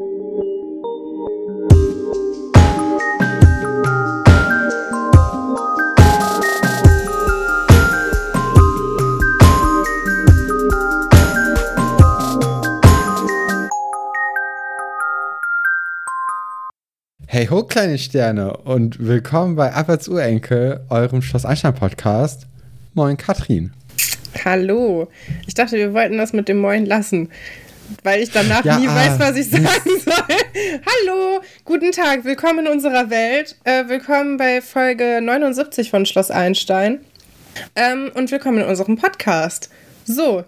Hey ho, kleine Sterne und willkommen bei Abwärts Urenkel, eurem Schloss Einstein Podcast. Moin, Katrin. Hallo. Ich dachte, wir wollten das mit dem Moin lassen, weil ich danach ja, nie ah, weiß, was ich sagen soll. Hallo, guten Tag, willkommen in unserer Welt. Äh, willkommen bei Folge 79 von Schloss Einstein. Ähm, und willkommen in unserem Podcast. So,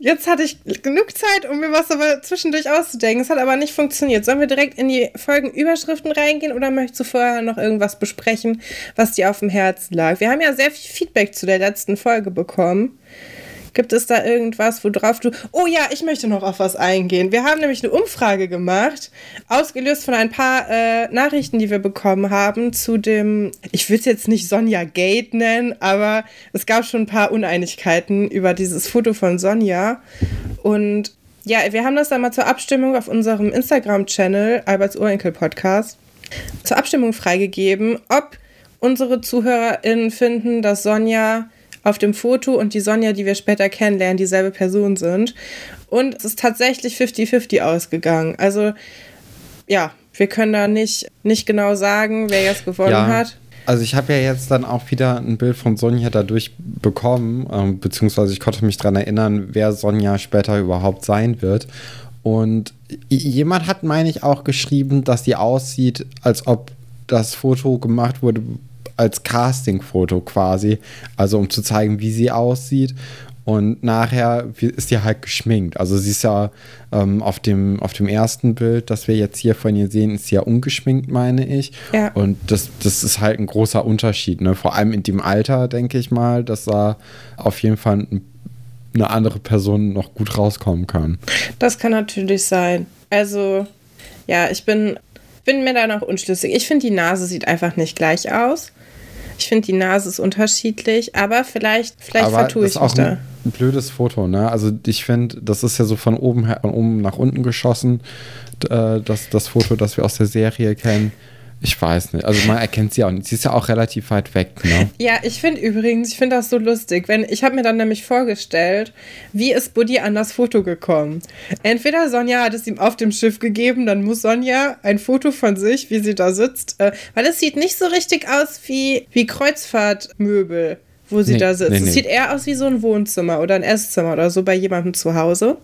Jetzt hatte ich genug Zeit, um mir was aber zwischendurch auszudenken. Es hat aber nicht funktioniert. Sollen wir direkt in die Folgenüberschriften reingehen oder möchtest du vorher noch irgendwas besprechen, was dir auf dem Herzen lag? Wir haben ja sehr viel Feedback zu der letzten Folge bekommen. Gibt es da irgendwas, worauf du. Oh ja, ich möchte noch auf was eingehen. Wir haben nämlich eine Umfrage gemacht, ausgelöst von ein paar äh, Nachrichten, die wir bekommen haben zu dem. Ich will es jetzt nicht Sonja Gate nennen, aber es gab schon ein paar Uneinigkeiten über dieses Foto von Sonja. Und ja, wir haben das dann mal zur Abstimmung auf unserem Instagram-Channel, Alberts Urenkel Podcast, zur Abstimmung freigegeben, ob unsere ZuhörerInnen finden, dass Sonja auf dem Foto und die Sonja, die wir später kennenlernen, dieselbe Person sind. Und es ist tatsächlich 50-50 ausgegangen. Also ja, wir können da nicht, nicht genau sagen, wer jetzt gewonnen ja. hat. Also ich habe ja jetzt dann auch wieder ein Bild von Sonja dadurch bekommen, ähm, beziehungsweise ich konnte mich daran erinnern, wer Sonja später überhaupt sein wird. Und jemand hat, meine ich, auch geschrieben, dass sie aussieht, als ob das Foto gemacht wurde, als Castingfoto quasi, also um zu zeigen, wie sie aussieht. Und nachher ist sie halt geschminkt. Also sie ist ja ähm, auf, dem, auf dem ersten Bild, das wir jetzt hier von ihr sehen, ist sie ja ungeschminkt, meine ich. Ja. Und das, das ist halt ein großer Unterschied. Ne? Vor allem in dem Alter, denke ich mal, dass da auf jeden Fall eine andere Person noch gut rauskommen kann. Das kann natürlich sein. Also, ja, ich bin, bin mir da noch unschlüssig. Ich finde, die Nase sieht einfach nicht gleich aus. Ich finde, die Nase ist unterschiedlich, aber vielleicht, vielleicht aber vertue ich mich da. Ein blödes Foto, ne? Also ich finde, das ist ja so von oben, her, von oben nach unten geschossen, äh, das, das Foto, das wir aus der Serie kennen. Ich weiß nicht. Also man erkennt sie auch nicht. Sie ist ja auch relativ weit weg, ne? Ja, ich finde übrigens, ich finde das so lustig. Wenn, ich habe mir dann nämlich vorgestellt, wie ist Buddy an das Foto gekommen? Entweder Sonja hat es ihm auf dem Schiff gegeben, dann muss Sonja ein Foto von sich, wie sie da sitzt, äh, weil es sieht nicht so richtig aus wie, wie Kreuzfahrtmöbel, wo sie nee, da sitzt. Nee, nee. Es sieht eher aus wie so ein Wohnzimmer oder ein Esszimmer oder so bei jemandem zu Hause.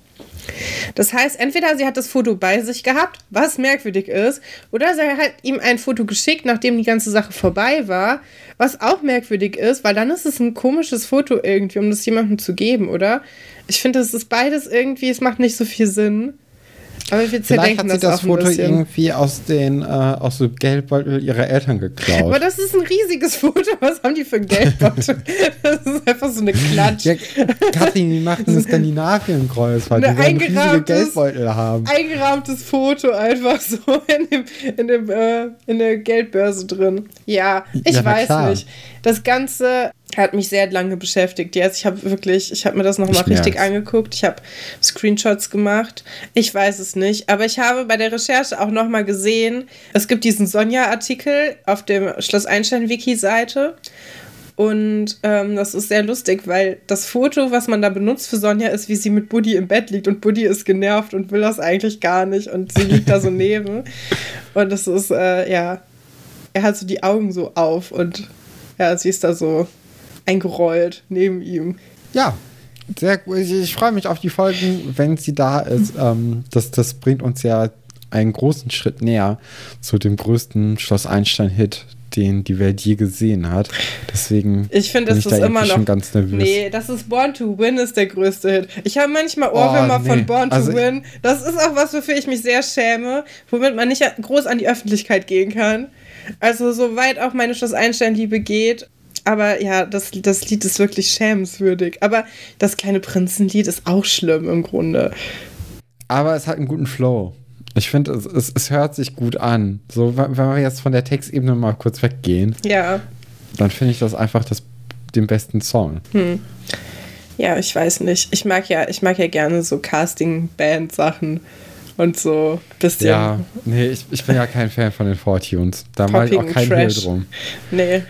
Das heißt, entweder sie hat das Foto bei sich gehabt, was merkwürdig ist, oder sie hat ihm ein Foto geschickt, nachdem die ganze Sache vorbei war, was auch merkwürdig ist, weil dann ist es ein komisches Foto irgendwie, um das jemandem zu geben, oder? Ich finde, es ist beides irgendwie, es macht nicht so viel Sinn. Aber wir Vielleicht hat sie das, das Foto irgendwie aus den äh, aus dem Geldbeutel ihrer Eltern geklaut. Aber das ist ein riesiges Foto. Was haben die für ein Geldbeutel? das ist einfach so eine Klatsch. Ja, Kathrin, die macht eine Skandinavien-Kreuzfahrt. Die werden riesige Geldbeutel haben. Eingerahmtes Foto einfach so in, dem, in, dem, äh, in der Geldbörse drin. Ja, ich ja, weiß klar. nicht. Das Ganze hat mich sehr lange beschäftigt jetzt. Ich habe wirklich, ich habe mir das nochmal richtig angeguckt. Ich habe Screenshots gemacht. Ich weiß es nicht, aber ich habe bei der Recherche auch nochmal gesehen, es gibt diesen Sonja-Artikel auf dem Schloss Einstein-Wiki-Seite. Und ähm, das ist sehr lustig, weil das Foto, was man da benutzt für Sonja, ist, wie sie mit Buddy im Bett liegt und Buddy ist genervt und will das eigentlich gar nicht und sie liegt da so neben. Und das ist, äh, ja, er hat so die Augen so auf und ja, sie ist da so eingerollt neben ihm. Ja, sehr gut. Ich, ich freue mich auf die Folgen, wenn sie da ist. Ähm, das, das bringt uns ja einen großen Schritt näher zu dem größten Schloss Einstein-Hit, den die Welt je gesehen hat. Deswegen ich finde, das ist da immer noch ganz nervös. Nee, das ist Born to Win ist der größte Hit. Ich habe manchmal Ohrwürmer oh, nee. von Born to also, Win. Das ist auch was, wofür ich mich sehr schäme, womit man nicht groß an die Öffentlichkeit gehen kann. Also soweit auch meine Schloss Einstein-Liebe geht, aber ja, das, das Lied ist wirklich schämenswürdig. Aber das kleine Prinzenlied ist auch schlimm im Grunde. Aber es hat einen guten Flow. Ich finde, es, es, es, hört sich gut an. So, wenn wir jetzt von der Textebene mal kurz weggehen, ja. dann finde ich das einfach das, den besten Song. Hm. Ja, ich weiß nicht. Ich mag ja, ich mag ja gerne so Casting-Band-Sachen. und so ein bisschen. Ja, nee, ich, ich bin ja kein Fan von den Fortunes. Da mache ich auch keinen Hehl drum. Nee.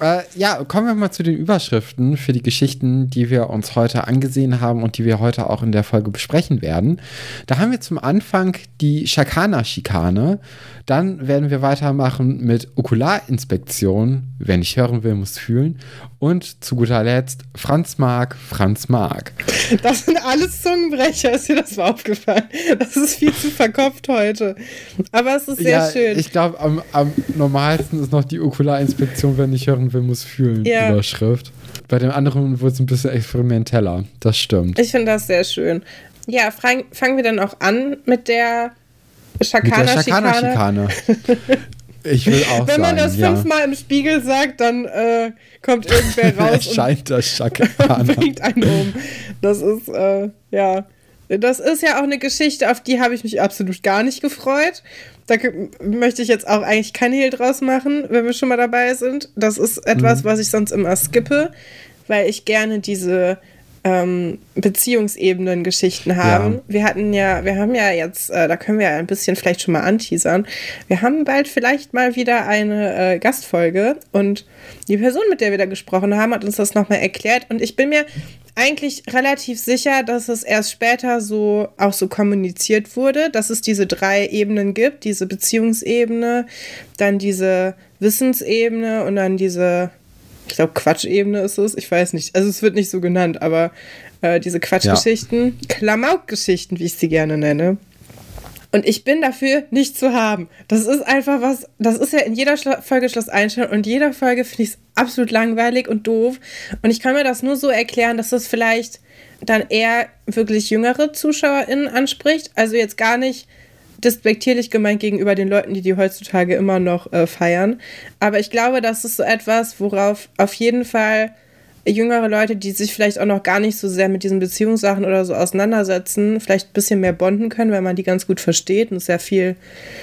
Äh, ja, kommen wir mal zu den Überschriften für die Geschichten, die wir uns heute angesehen haben und die wir heute auch in der Folge besprechen werden. Da haben wir zum Anfang die Schakana-Schikane. Dann werden wir weitermachen mit Okularinspektion. Wer nicht hören will, muss fühlen. Und zu guter Letzt Franz Mark, Franz Mark. Das sind alles Zungenbrecher, ist dir das mal aufgefallen? Das ist viel zu verkopft heute. Aber es ist sehr ja, schön. Ich glaube, am, am normalsten ist noch die Okularinspektion, wer nicht hören will, muss fühlen. Ja. Überschrift. Bei dem anderen wurde es ein bisschen experimenteller. Das stimmt. Ich finde das sehr schön. Ja, fangen wir dann auch an mit der Schakana-Schikane. Ich will auch Wenn man sagen, das fünfmal im Spiegel sagt, dann äh, kommt irgendwer raus Erscheint das Schakana. und bringt einen um. Das ist, äh, ja. Das ist ja auch eine Geschichte, auf die habe ich mich absolut gar nicht gefreut. Da möchte ich jetzt auch eigentlich kein Hehl draus machen, wenn wir schon mal dabei sind. Das ist etwas, mhm. was ich sonst immer skippe, weil ich gerne diese ähm, Beziehungsebenen-Geschichten haben. Ja. Wir hatten ja, wir haben ja jetzt, äh, da können wir ja ein bisschen vielleicht schon mal anteasern. Wir haben bald vielleicht mal wieder eine äh, Gastfolge und die Person, mit der wir da gesprochen haben, hat uns das nochmal erklärt und ich bin mir eigentlich relativ sicher, dass es erst später so auch so kommuniziert wurde, dass es diese drei Ebenen gibt, diese Beziehungsebene, dann diese Wissensebene und dann diese ich glaube, Quatschebene ist es. Ich weiß nicht. Also es wird nicht so genannt, aber äh, diese Quatschgeschichten, ja. Klamauk-Geschichten, wie ich sie gerne nenne. Und ich bin dafür nicht zu haben. Das ist einfach was, das ist ja in jeder Schlo Folge Schloss Einstein und jeder Folge finde ich es absolut langweilig und doof. Und ich kann mir das nur so erklären, dass das vielleicht dann eher wirklich jüngere ZuschauerInnen anspricht. Also jetzt gar nicht despektierlich gemeint gegenüber den Leuten, die die heutzutage immer noch äh, feiern. Aber ich glaube, das ist so etwas, worauf auf jeden Fall jüngere Leute, die sich vielleicht auch noch gar nicht so sehr mit diesen Beziehungssachen oder so auseinandersetzen, vielleicht ein bisschen mehr bonden können, weil man die ganz gut versteht und sehr viel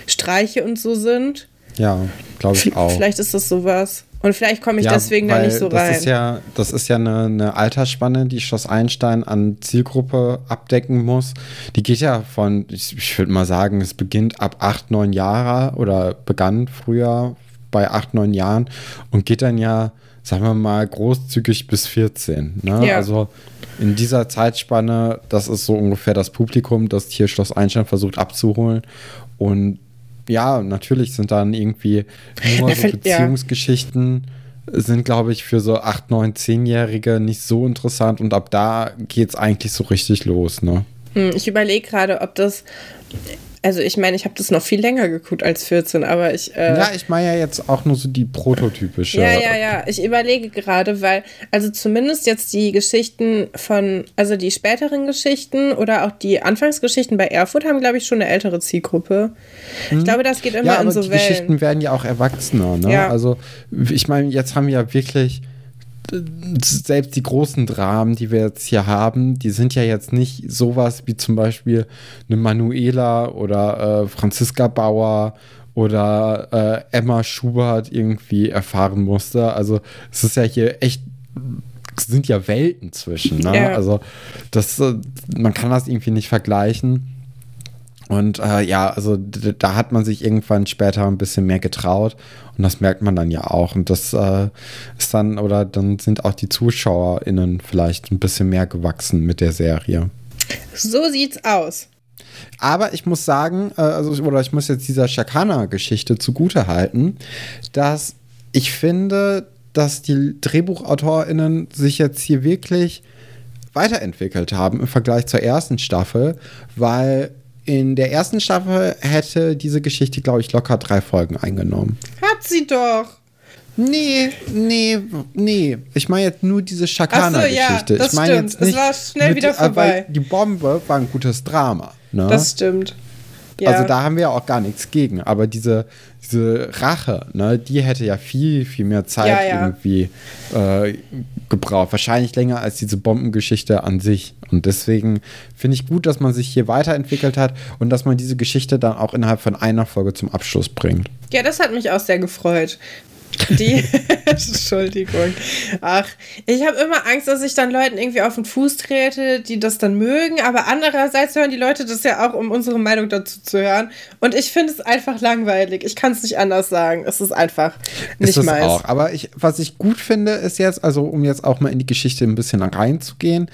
Streiche und so sind. Ja, glaube ich auch. Vielleicht ist das sowas. Und vielleicht komme ich ja, deswegen da nicht so das rein. Ist ja, das ist ja eine, eine Altersspanne, die Schloss Einstein an Zielgruppe abdecken muss. Die geht ja von, ich, ich würde mal sagen, es beginnt ab acht, neun Jahre oder begann früher bei acht, neun Jahren und geht dann ja, sagen wir mal, großzügig bis 14. Ne? Ja. Also in dieser Zeitspanne, das ist so ungefähr das Publikum, das hier Schloss Einstein versucht abzuholen. Und ja, natürlich sind dann irgendwie nur so Beziehungsgeschichten sind, glaube ich, für so 8, 9, 10-Jährige nicht so interessant und ab da geht es eigentlich so richtig los, ne? Hm, ich überlege gerade, ob das also ich meine, ich habe das noch viel länger geguckt als 14, aber ich. Äh, ja, ich meine ja jetzt auch nur so die prototypische. Ja, ja, ja. Ich überlege gerade, weil, also zumindest jetzt die Geschichten von, also die späteren Geschichten oder auch die Anfangsgeschichten bei Erfurt haben, glaube ich, schon eine ältere Zielgruppe. Hm. Ich glaube, das geht immer ja, in so die Wellen. Die Geschichten werden ja auch erwachsener, ne? Ja. Also ich meine, jetzt haben wir ja wirklich selbst die großen Dramen, die wir jetzt hier haben, die sind ja jetzt nicht sowas wie zum Beispiel eine Manuela oder äh, Franziska Bauer oder äh, Emma Schubert irgendwie erfahren musste. Also es ist ja hier echt sind ja Welten zwischen. Ne? Ja. Also das, äh, man kann das irgendwie nicht vergleichen. Und äh, ja, also da hat man sich irgendwann später ein bisschen mehr getraut und das merkt man dann ja auch. Und das äh, ist dann, oder dann sind auch die ZuschauerInnen vielleicht ein bisschen mehr gewachsen mit der Serie. So sieht's aus. Aber ich muss sagen, äh, also, oder ich muss jetzt dieser Shakana-Geschichte zugute halten, dass ich finde, dass die DrehbuchautorInnen sich jetzt hier wirklich weiterentwickelt haben im Vergleich zur ersten Staffel, weil in der ersten Staffel hätte diese Geschichte, glaube ich, locker drei Folgen eingenommen. Hat sie doch. Nee, nee, nee. Ich meine jetzt nur diese Schakana-Geschichte. So, ja, ich meine jetzt nicht. Es war schnell mit, wieder vorbei. die Bombe war ein gutes Drama. Ne? Das stimmt. Ja. Also da haben wir ja auch gar nichts gegen. Aber diese, diese Rache, ne, die hätte ja viel, viel mehr Zeit ja. irgendwie äh, gebraucht. Wahrscheinlich länger als diese Bombengeschichte an sich. Und deswegen finde ich gut, dass man sich hier weiterentwickelt hat und dass man diese Geschichte dann auch innerhalb von einer Folge zum Abschluss bringt. Ja, das hat mich auch sehr gefreut. Die, Entschuldigung. Ach, ich habe immer Angst, dass ich dann Leuten irgendwie auf den Fuß trete, die das dann mögen. Aber andererseits hören die Leute das ja auch, um unsere Meinung dazu zu hören. Und ich finde es einfach langweilig. Ich kann es nicht anders sagen. Es ist einfach nicht ist es meins. Auch. Aber ich, was ich gut finde, ist jetzt, also um jetzt auch mal in die Geschichte ein bisschen reinzugehen,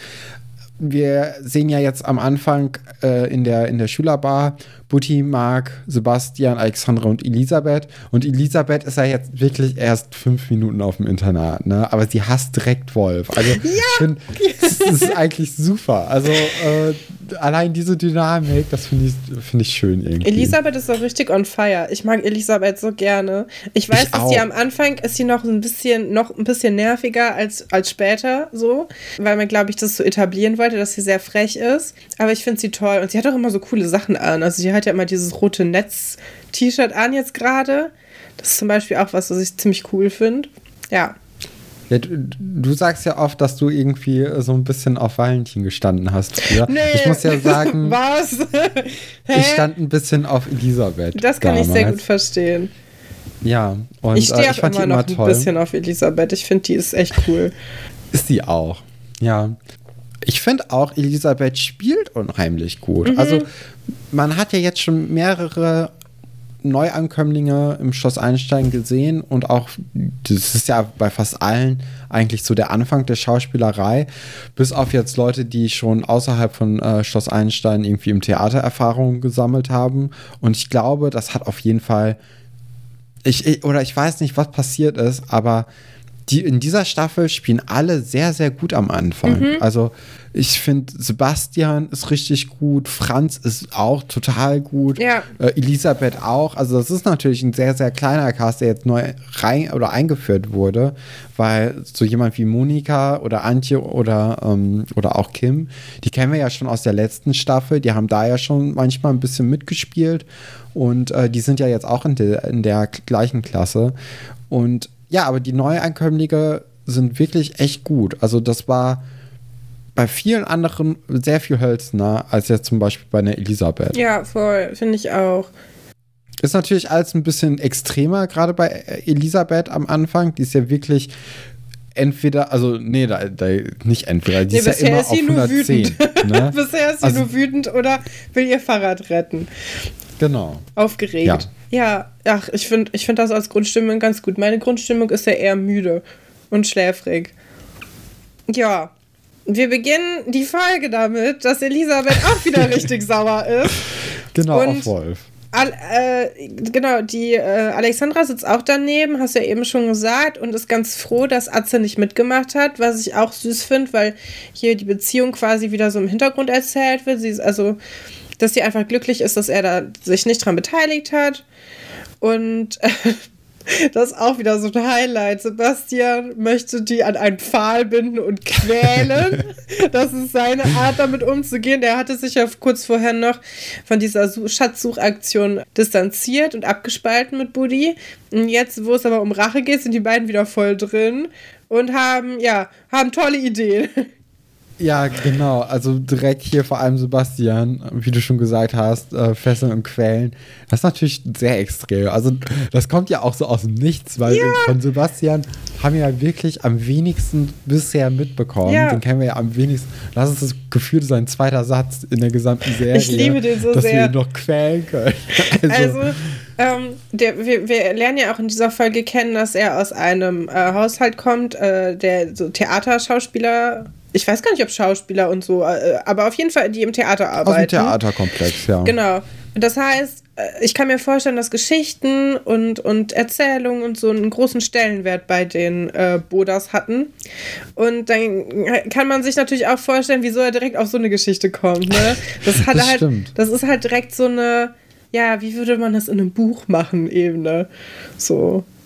wir sehen ja jetzt am Anfang äh, in, der, in der Schülerbar Butti, Marc, Sebastian, Alexandra und Elisabeth. Und Elisabeth ist ja jetzt wirklich erst fünf Minuten auf dem Internat, ne? Aber sie hasst direkt Wolf. Also ja. ich finde, das, das, ist eigentlich super. Also äh, allein diese Dynamik, das finde ich, find ich schön irgendwie. Elisabeth ist so richtig on fire. Ich mag Elisabeth so gerne. Ich weiß, ich dass sie am Anfang ist sie noch ein bisschen, noch ein bisschen nerviger als, als später so, weil man, glaube ich, das so etablieren wollte, dass sie sehr frech ist. Aber ich finde sie toll und sie hat auch immer so coole Sachen an. Also sie hat ja immer dieses rote Netz-T-Shirt an jetzt gerade. Das ist zum Beispiel auch was, was ich ziemlich cool finde. Ja. Ja, du, du, sagst ja oft, dass du irgendwie so ein bisschen auf Valentin gestanden hast früher. Nee. Ich muss ja sagen, was? ich stand ein bisschen auf Elisabeth. Das kann damals. ich sehr gut verstehen. Ja, und ich stehe äh, auch immer noch immer ein bisschen auf Elisabeth. Ich finde, die ist echt cool. Ist sie auch. Ja. Ich finde auch, Elisabeth spielt unheimlich gut. Mhm. Also, man hat ja jetzt schon mehrere Neuankömmlinge im Schloss Einstein gesehen und auch, das ist ja bei fast allen eigentlich so der Anfang der Schauspielerei, bis auf jetzt Leute, die schon außerhalb von äh, Schloss Einstein irgendwie im Theater Erfahrungen gesammelt haben. Und ich glaube, das hat auf jeden Fall, ich, ich oder ich weiß nicht, was passiert ist, aber die in dieser Staffel spielen alle sehr, sehr gut am Anfang. Mhm. Also ich finde, Sebastian ist richtig gut, Franz ist auch total gut, ja. äh, Elisabeth auch. Also das ist natürlich ein sehr, sehr kleiner Cast, der jetzt neu rein oder eingeführt wurde, weil so jemand wie Monika oder Antje oder, ähm, oder auch Kim, die kennen wir ja schon aus der letzten Staffel, die haben da ja schon manchmal ein bisschen mitgespielt und äh, die sind ja jetzt auch in, de, in der gleichen Klasse. Und ja, aber die Neueinkömmlinge sind wirklich echt gut. Also das war bei vielen anderen sehr viel hölzner als jetzt zum Beispiel bei einer Elisabeth. Ja, voll, finde ich auch. Ist natürlich alles ein bisschen extremer, gerade bei Elisabeth am Anfang. Die ist ja wirklich entweder, also nee, da, da nicht entweder, die nee, ist ja immer ist auf 110. Ne? bisher ist sie also, nur wütend oder will ihr Fahrrad retten. Genau. Aufgeregt. Ja. Ja, ach, ich finde ich find das als Grundstimmung ganz gut. Meine Grundstimmung ist ja eher müde und schläfrig. Ja, wir beginnen die Folge damit, dass Elisabeth auch wieder richtig sauer ist. Genau, und auf Wolf. Al äh, genau, die äh, Alexandra sitzt auch daneben, hast du ja eben schon gesagt, und ist ganz froh, dass Atze nicht mitgemacht hat, was ich auch süß finde, weil hier die Beziehung quasi wieder so im Hintergrund erzählt wird. Sie ist also, dass sie einfach glücklich ist, dass er da sich nicht dran beteiligt hat. Und äh, das ist auch wieder so ein Highlight. Sebastian möchte die an einen Pfahl binden und quälen. das ist seine Art, damit umzugehen. Der hatte sich ja kurz vorher noch von dieser Schatzsuchaktion distanziert und abgespalten mit Buddy. Und jetzt, wo es aber um Rache geht, sind die beiden wieder voll drin und haben, ja, haben tolle Ideen. Ja, genau. Also direkt hier vor allem Sebastian, wie du schon gesagt hast, äh, Fesseln und Quälen. Das ist natürlich sehr extrem. Also das kommt ja auch so aus dem Nichts, weil ja. von Sebastian haben wir ja wirklich am wenigsten bisher mitbekommen. Ja. Den kennen wir ja am wenigsten. Das ist das Gefühl, sein zweiter Satz in der gesamten Serie. Ich liebe den so dass sehr. Dass wir ihn noch quälen können. also, also ähm, der, wir, wir, lernen ja auch in dieser Folge kennen, dass er aus einem äh, Haushalt kommt, äh, der so Theaterschauspieler ich weiß gar nicht, ob Schauspieler und so, äh, aber auf jeden Fall, die im Theater arbeiten. Aus dem Theaterkomplex, ja. Genau. Das heißt, äh, ich kann mir vorstellen, dass Geschichten und, und Erzählungen und so einen großen Stellenwert bei den äh, Bodas hatten. Und dann kann man sich natürlich auch vorstellen, wieso er direkt auf so eine Geschichte kommt. Ne? Das, hat das halt, stimmt. das ist halt direkt so eine, ja, wie würde man das in einem Buch machen, eben, ne?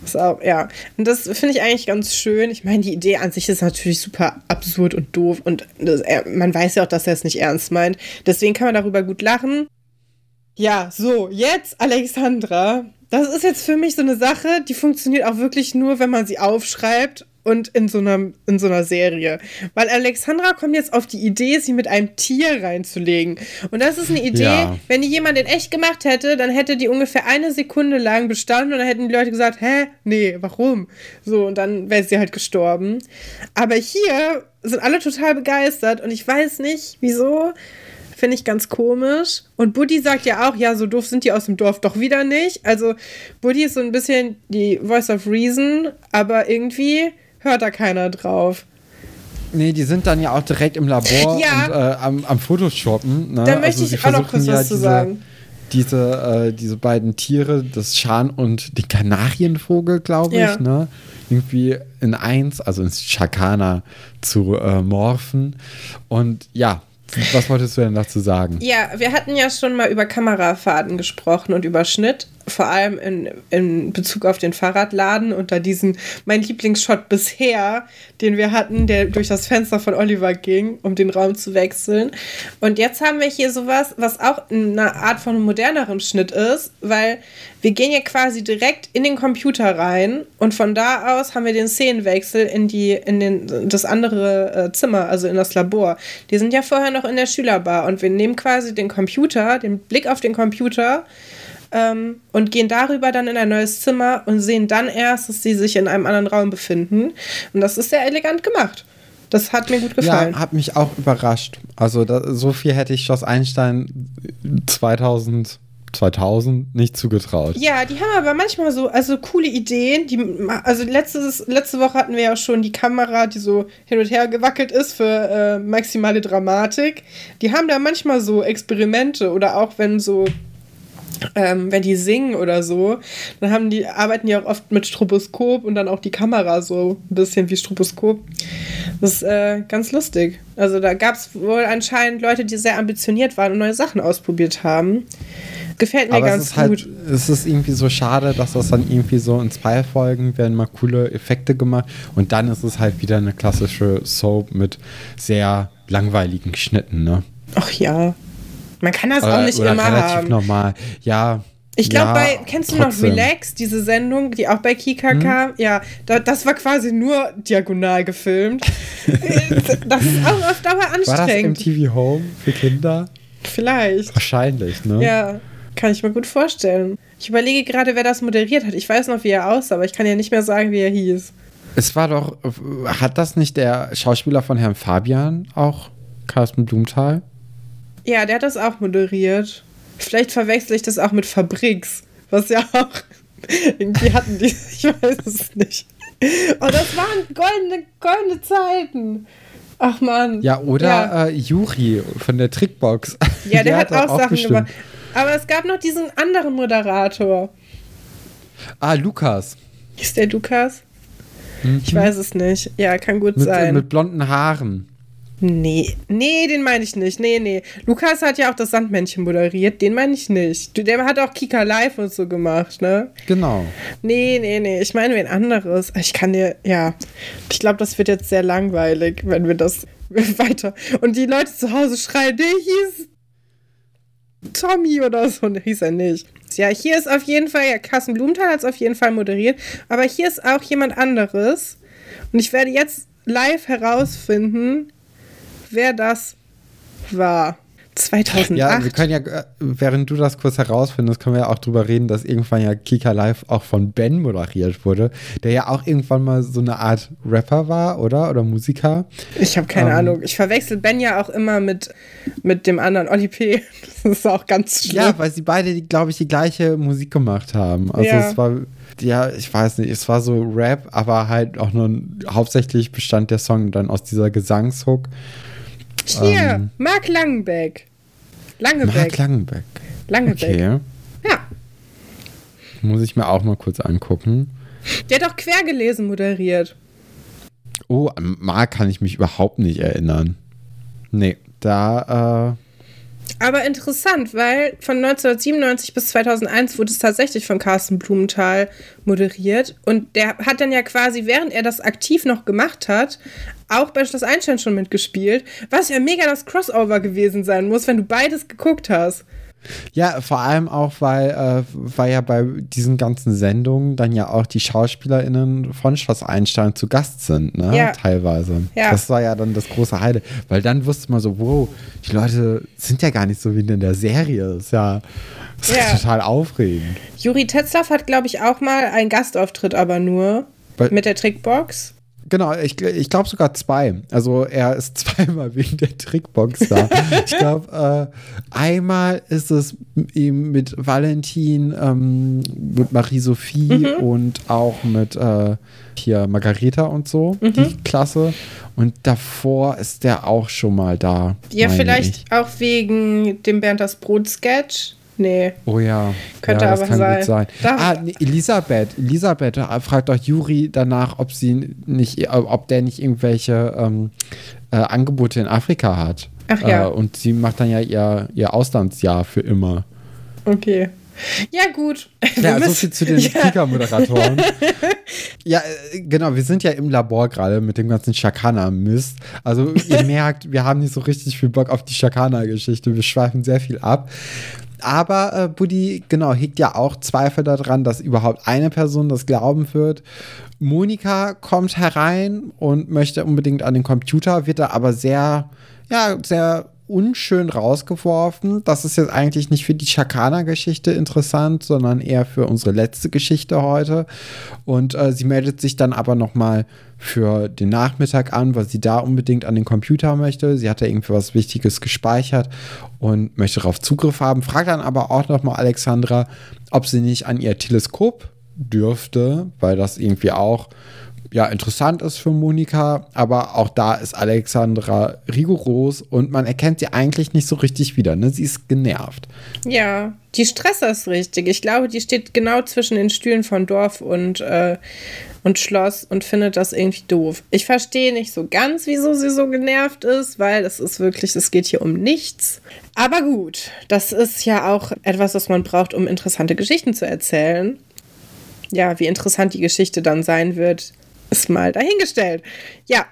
So. So, ja. Und das finde ich eigentlich ganz schön. Ich meine, die Idee an sich ist natürlich super absurd und doof und das, er, man weiß ja auch, dass er es nicht ernst meint. Deswegen kann man darüber gut lachen. Ja, so, jetzt Alexandra. Das ist jetzt für mich so eine Sache, die funktioniert auch wirklich nur, wenn man sie aufschreibt und in so, einer, in so einer Serie. Weil Alexandra kommt jetzt auf die Idee, sie mit einem Tier reinzulegen. Und das ist eine Idee, ja. wenn die jemand in echt gemacht hätte, dann hätte die ungefähr eine Sekunde lang bestanden und dann hätten die Leute gesagt, hä, nee, warum? So, und dann wäre sie halt gestorben. Aber hier sind alle total begeistert und ich weiß nicht, wieso. Finde ich ganz komisch. Und Buddy sagt ja auch, ja, so doof sind die aus dem Dorf doch wieder nicht. Also Buddy ist so ein bisschen die Voice of Reason, aber irgendwie hört da keiner drauf. Nee, die sind dann ja auch direkt im Labor ja. und äh, am, am Photoshoppen. Ne? Da möchte also ich auch noch kurz ja was zu sagen. Diese, äh, diese beiden Tiere, das Schan und den Kanarienvogel, glaube ich, ja. ne? irgendwie in eins, also ins Chakana zu äh, morphen. Und ja, was wolltest du denn dazu sagen? Ja, wir hatten ja schon mal über Kamerafahrten gesprochen und über Schnitt vor allem in, in Bezug auf den Fahrradladen und da diesen, mein Lieblingsshot bisher, den wir hatten, der durch das Fenster von Oliver ging, um den Raum zu wechseln. Und jetzt haben wir hier sowas, was auch eine Art von modernerem Schnitt ist, weil wir gehen ja quasi direkt in den Computer rein und von da aus haben wir den Szenenwechsel in die, in den, das andere äh, Zimmer, also in das Labor. Die sind ja vorher noch in der Schülerbar und wir nehmen quasi den Computer, den Blick auf den Computer, ähm, und gehen darüber dann in ein neues Zimmer und sehen dann erst, dass sie sich in einem anderen Raum befinden. Und das ist sehr elegant gemacht. Das hat mir gut gefallen. Ja, hat mich auch überrascht. Also da, so viel hätte ich Schloss Einstein 2000 2000 nicht zugetraut. Ja, die haben aber manchmal so, also coole Ideen. Die, also letztes, letzte Woche hatten wir ja schon die Kamera, die so hin und her gewackelt ist für äh, maximale Dramatik. Die haben da manchmal so Experimente oder auch wenn so ähm, wenn die singen oder so, dann haben die, arbeiten die auch oft mit Stroboskop und dann auch die Kamera so ein bisschen wie Stroboskop. Das ist äh, ganz lustig. Also da gab es wohl anscheinend Leute, die sehr ambitioniert waren und neue Sachen ausprobiert haben. Gefällt mir Aber ganz es ist halt, gut. Halt, es ist irgendwie so schade, dass das dann irgendwie so in zwei Folgen werden mal coole Effekte gemacht und dann ist es halt wieder eine klassische Soap mit sehr langweiligen Schnitten, ne? Ach ja, man kann das oder, auch nicht oder immer relativ haben. normal. Ja. Ich glaube, ja, bei, kennst du noch Relax, diese Sendung, die auch bei Kika hm? kam? Ja, da, das war quasi nur diagonal gefilmt. das ist auch auf Dauer anstrengend. War das MTV Home für Kinder? Vielleicht. Wahrscheinlich, ne? Ja, kann ich mir gut vorstellen. Ich überlege gerade, wer das moderiert hat. Ich weiß noch, wie er aussah, aber ich kann ja nicht mehr sagen, wie er hieß. Es war doch, hat das nicht der Schauspieler von Herrn Fabian auch, Carsten Blumenthal? Ja, der hat das auch moderiert. Vielleicht verwechsel ich das auch mit Fabriks, was ja auch irgendwie hatten die, ich weiß es nicht. Oh, das waren goldene, goldene Zeiten. Ach man. Ja, oder ja. Äh, Juri von der Trickbox. Ja, der, der hat, hat, auch, auch Sachen bestimmt. gemacht. Aber es gab noch diesen anderen Moderator. Ah, Lukas. Ist der Lukas? Mhm. Ich weiß es nicht. Ja, kann gut mit, sein. Mit blonden Haaren. Nee, nee, den meine ich nicht. Nee, nee. Lukas hat ja auch das Sandmännchen moderiert, den meine ich nicht. Der hat auch Kika Live und so gemacht, ne? Genau. Nee, nee, nee. Ich meine wen anderes. Ich kann dir, ja. Ich glaube, das wird jetzt sehr langweilig, wenn wir das weiter. Und die Leute zu Hause schreien, der hieß Tommy oder so. Ne, hieß er nicht. Ja, hier ist auf jeden Fall, ja, Carsten Blumenthal hat es auf jeden Fall moderiert. Aber hier ist auch jemand anderes. Und ich werde jetzt live herausfinden, wer das war. 2008. Ja, wir können ja, äh, während du das kurz herausfindest, können wir ja auch drüber reden, dass irgendwann ja Kika Live auch von Ben moderiert wurde, der ja auch irgendwann mal so eine Art Rapper war, oder? Oder Musiker. Ich habe keine ähm, Ahnung. Ich verwechsel Ben ja auch immer mit, mit dem anderen Oli P. Das ist auch ganz schlimm. Ja, weil sie beide, glaube ich, die gleiche Musik gemacht haben. Also ja. es war, ja, ich weiß nicht, es war so Rap, aber halt auch nur hauptsächlich bestand der Song dann aus dieser Gesangshook. Hier, ähm, Marc Langenbeck. Langebeck. Marc Langenbeck. Langebeck. Okay. Ja. Muss ich mir auch mal kurz angucken. Der hat doch Quergelesen moderiert. Oh, an Marc kann ich mich überhaupt nicht erinnern. Nee, da, äh, aber interessant, weil von 1997 bis 2001 wurde es tatsächlich von Carsten Blumenthal moderiert. Und der hat dann ja quasi, während er das aktiv noch gemacht hat, auch bei Schloss Einstein schon mitgespielt. Was ja mega das Crossover gewesen sein muss, wenn du beides geguckt hast. Ja, vor allem auch, weil, äh, weil ja bei diesen ganzen Sendungen dann ja auch die SchauspielerInnen von Schloss Einstein zu Gast sind, ne? Ja. Teilweise. Ja. Das war ja dann das große Heide. Weil dann wusste man so, wow, die Leute sind ja gar nicht so wie in der Serie. Das ist ja, das ist ja. total aufregend. Juri Tetzlaff hat, glaube ich, auch mal einen Gastauftritt, aber nur Bei mit der Trickbox. Genau, ich, ich glaube sogar zwei. Also er ist zweimal wegen der Trickbox da. ich glaube, äh, einmal ist es ihm mit Valentin, ähm, mit Marie-Sophie mhm. und auch mit äh, hier Margareta und so, mhm. die Klasse. Und davor ist der auch schon mal da. Ja, vielleicht ich. auch wegen dem Bernd das Brot-Sketch. Nee. Oh ja. Könnte ja, das aber kann sein. Gut sein. ah, nee, Elisabeth. Elisabeth fragt doch Juri danach, ob sie nicht, ob der nicht irgendwelche ähm, äh, Angebote in Afrika hat. Ach ja. Äh, und sie macht dann ja ihr, ihr Auslandsjahr für immer. Okay. Ja, gut. Ja, so viel zu den ja. Kika-Moderatoren. ja, äh, genau, wir sind ja im Labor gerade mit dem ganzen Shakana-Mist. Also, ihr merkt, wir haben nicht so richtig viel Bock auf die Shakana-Geschichte. Wir schweifen sehr viel ab. Aber äh, Buddy, genau, hegt ja auch Zweifel daran, dass überhaupt eine Person das glauben wird. Monika kommt herein und möchte unbedingt an den Computer, wird da aber sehr, ja, sehr unschön rausgeworfen. Das ist jetzt eigentlich nicht für die Chakana-Geschichte interessant, sondern eher für unsere letzte Geschichte heute. Und äh, sie meldet sich dann aber nochmal für den Nachmittag an, weil sie da unbedingt an den Computer möchte. Sie hat da irgendwie was Wichtiges gespeichert und möchte darauf Zugriff haben. Fragt dann aber auch nochmal Alexandra, ob sie nicht an ihr Teleskop dürfte, weil das irgendwie auch ja, interessant ist für Monika, aber auch da ist Alexandra rigoros und man erkennt sie eigentlich nicht so richtig wieder. Ne? Sie ist genervt. Ja, die stresst das richtig. Ich glaube, die steht genau zwischen den Stühlen von Dorf und, äh, und Schloss und findet das irgendwie doof. Ich verstehe nicht so ganz, wieso sie so genervt ist, weil es ist wirklich, es geht hier um nichts. Aber gut, das ist ja auch etwas, was man braucht, um interessante Geschichten zu erzählen ja, wie interessant die Geschichte dann sein wird, ist mal dahingestellt. Ja,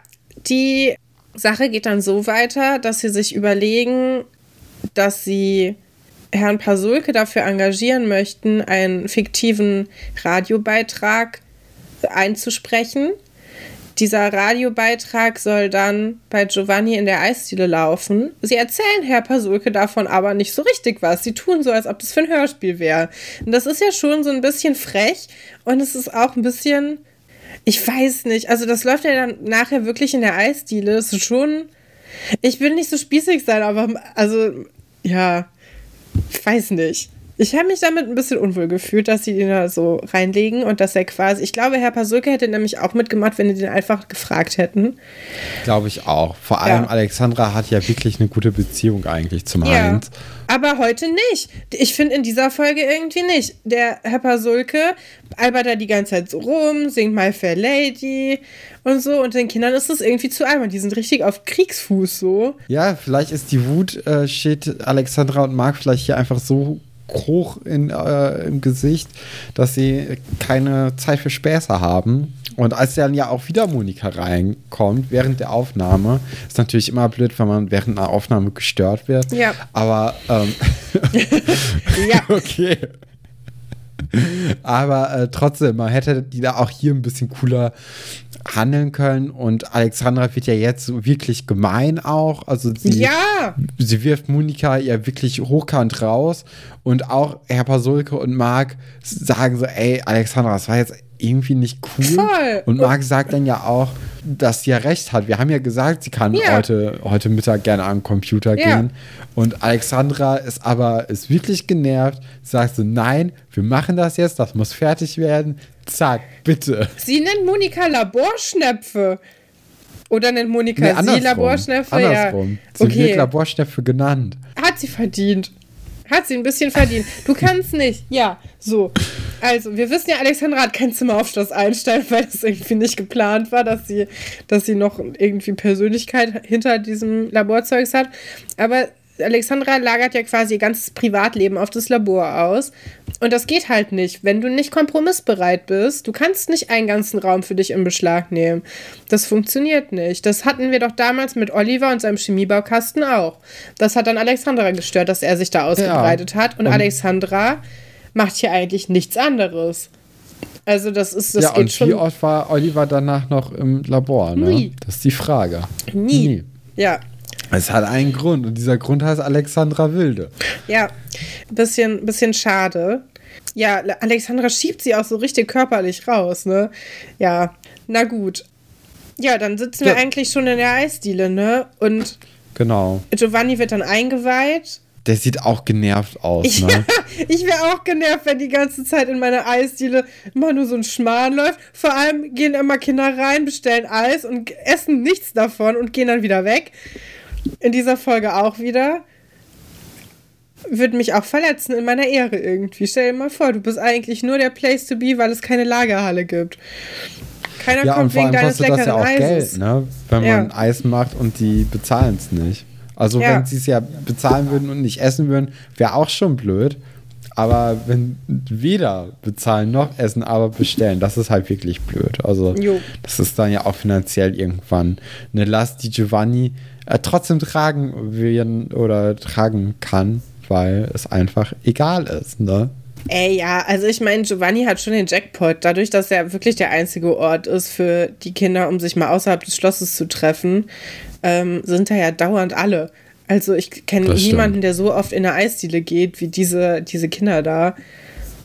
die Sache geht dann so weiter, dass sie sich überlegen, dass sie Herrn Pasulke dafür engagieren möchten, einen fiktiven Radiobeitrag einzusprechen. Dieser Radiobeitrag soll dann bei Giovanni in der Eisdiele laufen. Sie erzählen Herr Pasulke davon aber nicht so richtig was. Sie tun so, als ob das für ein Hörspiel wäre. Und das ist ja schon so ein bisschen frech und es ist auch ein bisschen ich weiß nicht. Also, das läuft ja dann nachher wirklich in der Eisdiele. Das ist schon. Ich will nicht so spießig sein, aber also, ja, ich weiß nicht. Ich habe mich damit ein bisschen unwohl gefühlt, dass sie den da so reinlegen und dass er quasi. Ich glaube, Herr Pasulke hätte nämlich auch mitgemacht, wenn die den einfach gefragt hätten. Glaube ich auch. Vor allem ja. Alexandra hat ja wirklich eine gute Beziehung eigentlich zum ja. Heinz. Aber heute nicht. Ich finde in dieser Folge irgendwie nicht. Der Herr Pasulke albert da die ganze Zeit so rum, singt My Fair Lady und so. Und den Kindern ist das irgendwie zu albern. Die sind richtig auf Kriegsfuß so. Ja, vielleicht ist die Wut, äh, steht Alexandra und Marc vielleicht hier einfach so hoch in, äh, im Gesicht, dass sie keine Zeit für Späße haben. Und als dann ja auch wieder Monika reinkommt während der Aufnahme, ist natürlich immer blöd, wenn man während einer Aufnahme gestört wird. Ja. Aber ähm, ja. okay. Aber äh, trotzdem, man hätte die da auch hier ein bisschen cooler handeln können. Und Alexandra wird ja jetzt wirklich gemein auch. Also sie, ja. sie wirft Monika ja wirklich hochkant raus. Und auch Herr Pasulke und Marc sagen so, ey, Alexandra, das war jetzt irgendwie nicht cool. Voll. Und Marc sagt dann ja auch, dass sie ja recht hat. Wir haben ja gesagt, sie kann ja. heute, heute Mittag gerne am Computer ja. gehen. Und Alexandra ist aber ist wirklich genervt, sagt so, nein, wir machen das jetzt, das muss fertig werden. Zack, bitte. Sie nennt Monika Laborschnäpfe. Oder nennt Monika nee, sie Laborschnäpfe? Andersrum. Ja. Sie okay. wird Laborschnäpfe genannt. Hat sie verdient. Hat sie ein bisschen verdient. Du kannst nicht. Ja, so. Also, wir wissen ja, Alexandra hat kein Zimmer auf Schloss Einstein, weil es irgendwie nicht geplant war, dass sie, dass sie noch irgendwie Persönlichkeit hinter diesem Laborzeugs hat. Aber Alexandra lagert ja quasi ihr ganzes Privatleben auf das Labor aus. Und das geht halt nicht, wenn du nicht kompromissbereit bist. Du kannst nicht einen ganzen Raum für dich in Beschlag nehmen. Das funktioniert nicht. Das hatten wir doch damals mit Oliver und seinem Chemiebaukasten auch. Das hat dann Alexandra gestört, dass er sich da ausgebreitet ja. hat. Und, und Alexandra macht hier eigentlich nichts anderes. Also das ist das ja, und schon. Wie oft war Oliver danach noch im Labor? Ne? Nie. Das ist die Frage. Nie. Nie. Ja. Es hat einen Grund und dieser Grund heißt Alexandra Wilde. Ja, bisschen, bisschen schade. Ja, Alexandra schiebt sie auch so richtig körperlich raus, ne? Ja, na gut. Ja, dann sitzen ja. wir eigentlich schon in der Eisdiele, ne? Und genau. Giovanni wird dann eingeweiht der sieht auch genervt aus, ne? Ja, ich wäre auch genervt, wenn die ganze Zeit in meiner Eisdiele immer nur so ein Schmarrn läuft. Vor allem gehen immer Kinder rein, bestellen Eis und essen nichts davon und gehen dann wieder weg. In dieser Folge auch wieder. Würde mich auch verletzen in meiner Ehre irgendwie. Stell dir mal vor, du bist eigentlich nur der Place to be, weil es keine Lagerhalle gibt. Keiner ja, kommt und vor wegen allem deines kostet das ja auch Eises. Geld, ne? Wenn ja. man Eis macht und die bezahlen es nicht. Also ja. wenn sie es ja bezahlen würden und nicht essen würden, wäre auch schon blöd. Aber wenn weder bezahlen noch essen, aber bestellen, das ist halt wirklich blöd. Also jo. das ist dann ja auch finanziell irgendwann eine Last, die Giovanni äh, trotzdem tragen will oder tragen kann, weil es einfach egal ist, ne? Ey, ja, also ich meine, Giovanni hat schon den Jackpot, dadurch, dass er wirklich der einzige Ort ist für die Kinder, um sich mal außerhalb des Schlosses zu treffen ähm, sind da ja dauernd alle. Also ich kenne niemanden, der so oft in der Eisdiele geht wie diese, diese Kinder da.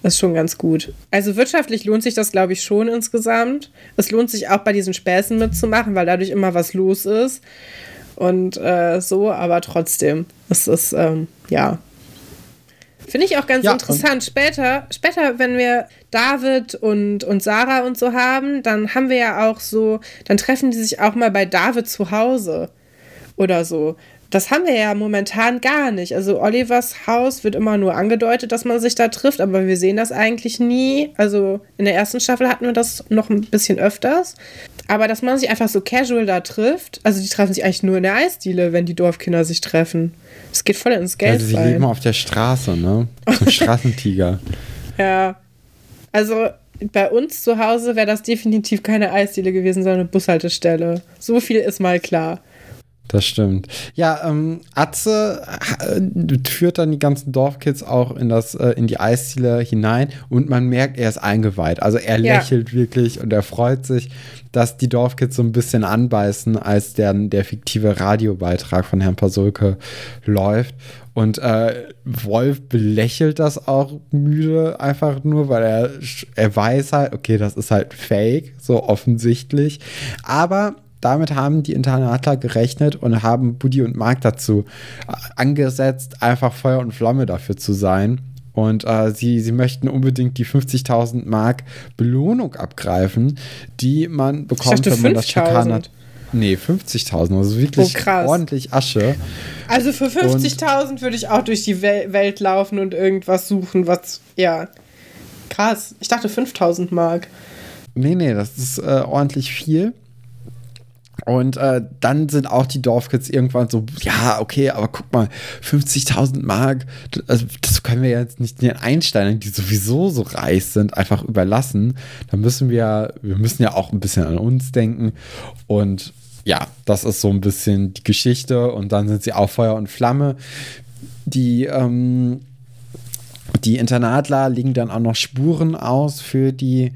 Das ist schon ganz gut. Also wirtschaftlich lohnt sich das, glaube ich, schon insgesamt. Es lohnt sich auch bei diesen Späßen mitzumachen, weil dadurch immer was los ist. Und äh, so, aber trotzdem, es ist, ähm, ja. Finde ich auch ganz ja, interessant. Später, später, wenn wir David und, und Sarah und so haben, dann haben wir ja auch so, dann treffen die sich auch mal bei David zu Hause oder so. Das haben wir ja momentan gar nicht. Also Olivers Haus wird immer nur angedeutet, dass man sich da trifft, aber wir sehen das eigentlich nie. Also in der ersten Staffel hatten wir das noch ein bisschen öfters. Aber dass man sich einfach so casual da trifft, also die treffen sich eigentlich nur in der Eisdiele, wenn die Dorfkinder sich treffen. Es geht voll ins Geld. Also sie leben auf der Straße, ne? So ein Straßentiger. ja. Also bei uns zu Hause wäre das definitiv keine Eisdiele gewesen, sondern eine Bushaltestelle. So viel ist mal klar. Das stimmt. Ja, ähm, Atze äh, führt dann die ganzen Dorfkids auch in, das, äh, in die Eisdiele hinein und man merkt, er ist eingeweiht. Also er ja. lächelt wirklich und er freut sich, dass die Dorfkids so ein bisschen anbeißen, als der, der fiktive Radiobeitrag von Herrn Pasulke läuft. Und äh, Wolf belächelt das auch müde, einfach nur, weil er, er weiß halt, okay, das ist halt fake, so offensichtlich. Aber damit haben die Internatler gerechnet und haben Buddy und Mark dazu äh, angesetzt, einfach Feuer und Flamme dafür zu sein. Und äh, sie, sie möchten unbedingt die 50.000 Mark Belohnung abgreifen, die man bekommt, wenn man das Schikaner. Nee, 50.000, also wirklich oh, ordentlich Asche. Also für 50.000 würde ich auch durch die Welt laufen und irgendwas suchen, was, ja, krass. Ich dachte 5.000 Mark. Nee, nee, das ist äh, ordentlich viel. Und äh, dann sind auch die Dorfkids irgendwann so, ja, okay, aber guck mal, 50.000 Mark, also das können wir jetzt nicht den Einsteinern, die sowieso so reich sind, einfach überlassen. Da müssen wir, wir müssen ja auch ein bisschen an uns denken. Und ja, das ist so ein bisschen die Geschichte. Und dann sind sie auch Feuer und Flamme. Die, ähm, die Internatler legen dann auch noch Spuren aus für die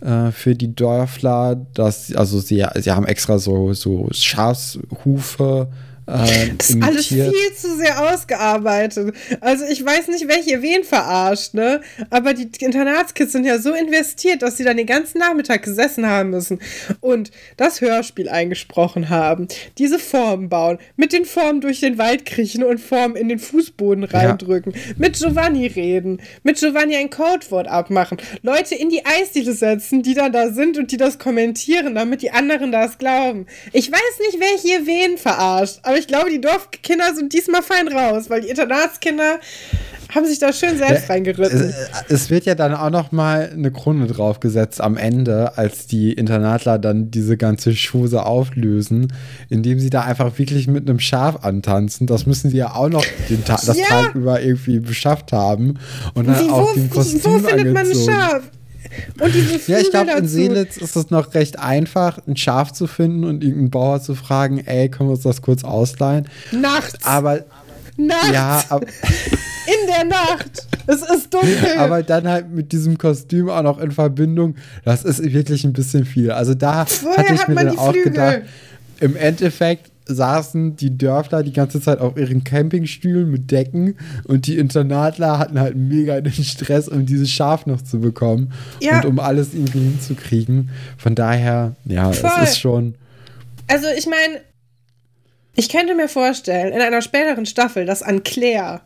äh, für die Dörfler, dass, also sie, sie haben extra so, so Schafshufe äh, das ist alles viel zu sehr ausgearbeitet. Also ich weiß nicht, welche wen verarscht, ne? Aber die Internatskids sind ja so investiert, dass sie dann den ganzen Nachmittag gesessen haben müssen und das Hörspiel eingesprochen haben, diese Formen bauen, mit den Formen durch den Wald kriechen und Formen in den Fußboden reindrücken, ja. mit Giovanni reden, mit Giovanni ein Codewort abmachen, Leute in die Eisdiele setzen, die dann da sind und die das kommentieren, damit die anderen das glauben. Ich weiß nicht, welche wen verarscht, aber ich glaube, die Dorfkinder sind diesmal fein raus, weil die Internatskinder haben sich da schön selbst ja, reingeritten. Es, es, wird ja dann auch noch mal eine Krone draufgesetzt am Ende, als die Internatler dann diese ganze Schuse auflösen, indem sie da einfach wirklich mit einem Schaf antanzen. Das müssen sie ja auch noch den Ta das ja. Tag über irgendwie beschafft haben. Und dann Wie, auch wo, den Kostüm Wo findet man ein Schaf? Und diese Flügel Ja, ich glaube, in Seelitz ist es noch recht einfach, ein Schaf zu finden und irgendeinen Bauer zu fragen, ey, können wir uns das kurz ausleihen? Nachts. Aber Nachts. Ja, aber in der Nacht. Es ist dunkel. Aber dann halt mit diesem Kostüm auch noch in Verbindung, das ist wirklich ein bisschen viel. Also da Woher hatte ich mir dann auch Flügel? gedacht, im Endeffekt saßen die Dörfler die ganze Zeit auf ihren Campingstühlen mit Decken und die Internatler hatten halt mega den Stress, um dieses Schaf noch zu bekommen ja. und um alles irgendwie hinzukriegen. Von daher, ja, Voll. es ist schon. Also ich meine, ich könnte mir vorstellen, in einer späteren Staffel, dass an Claire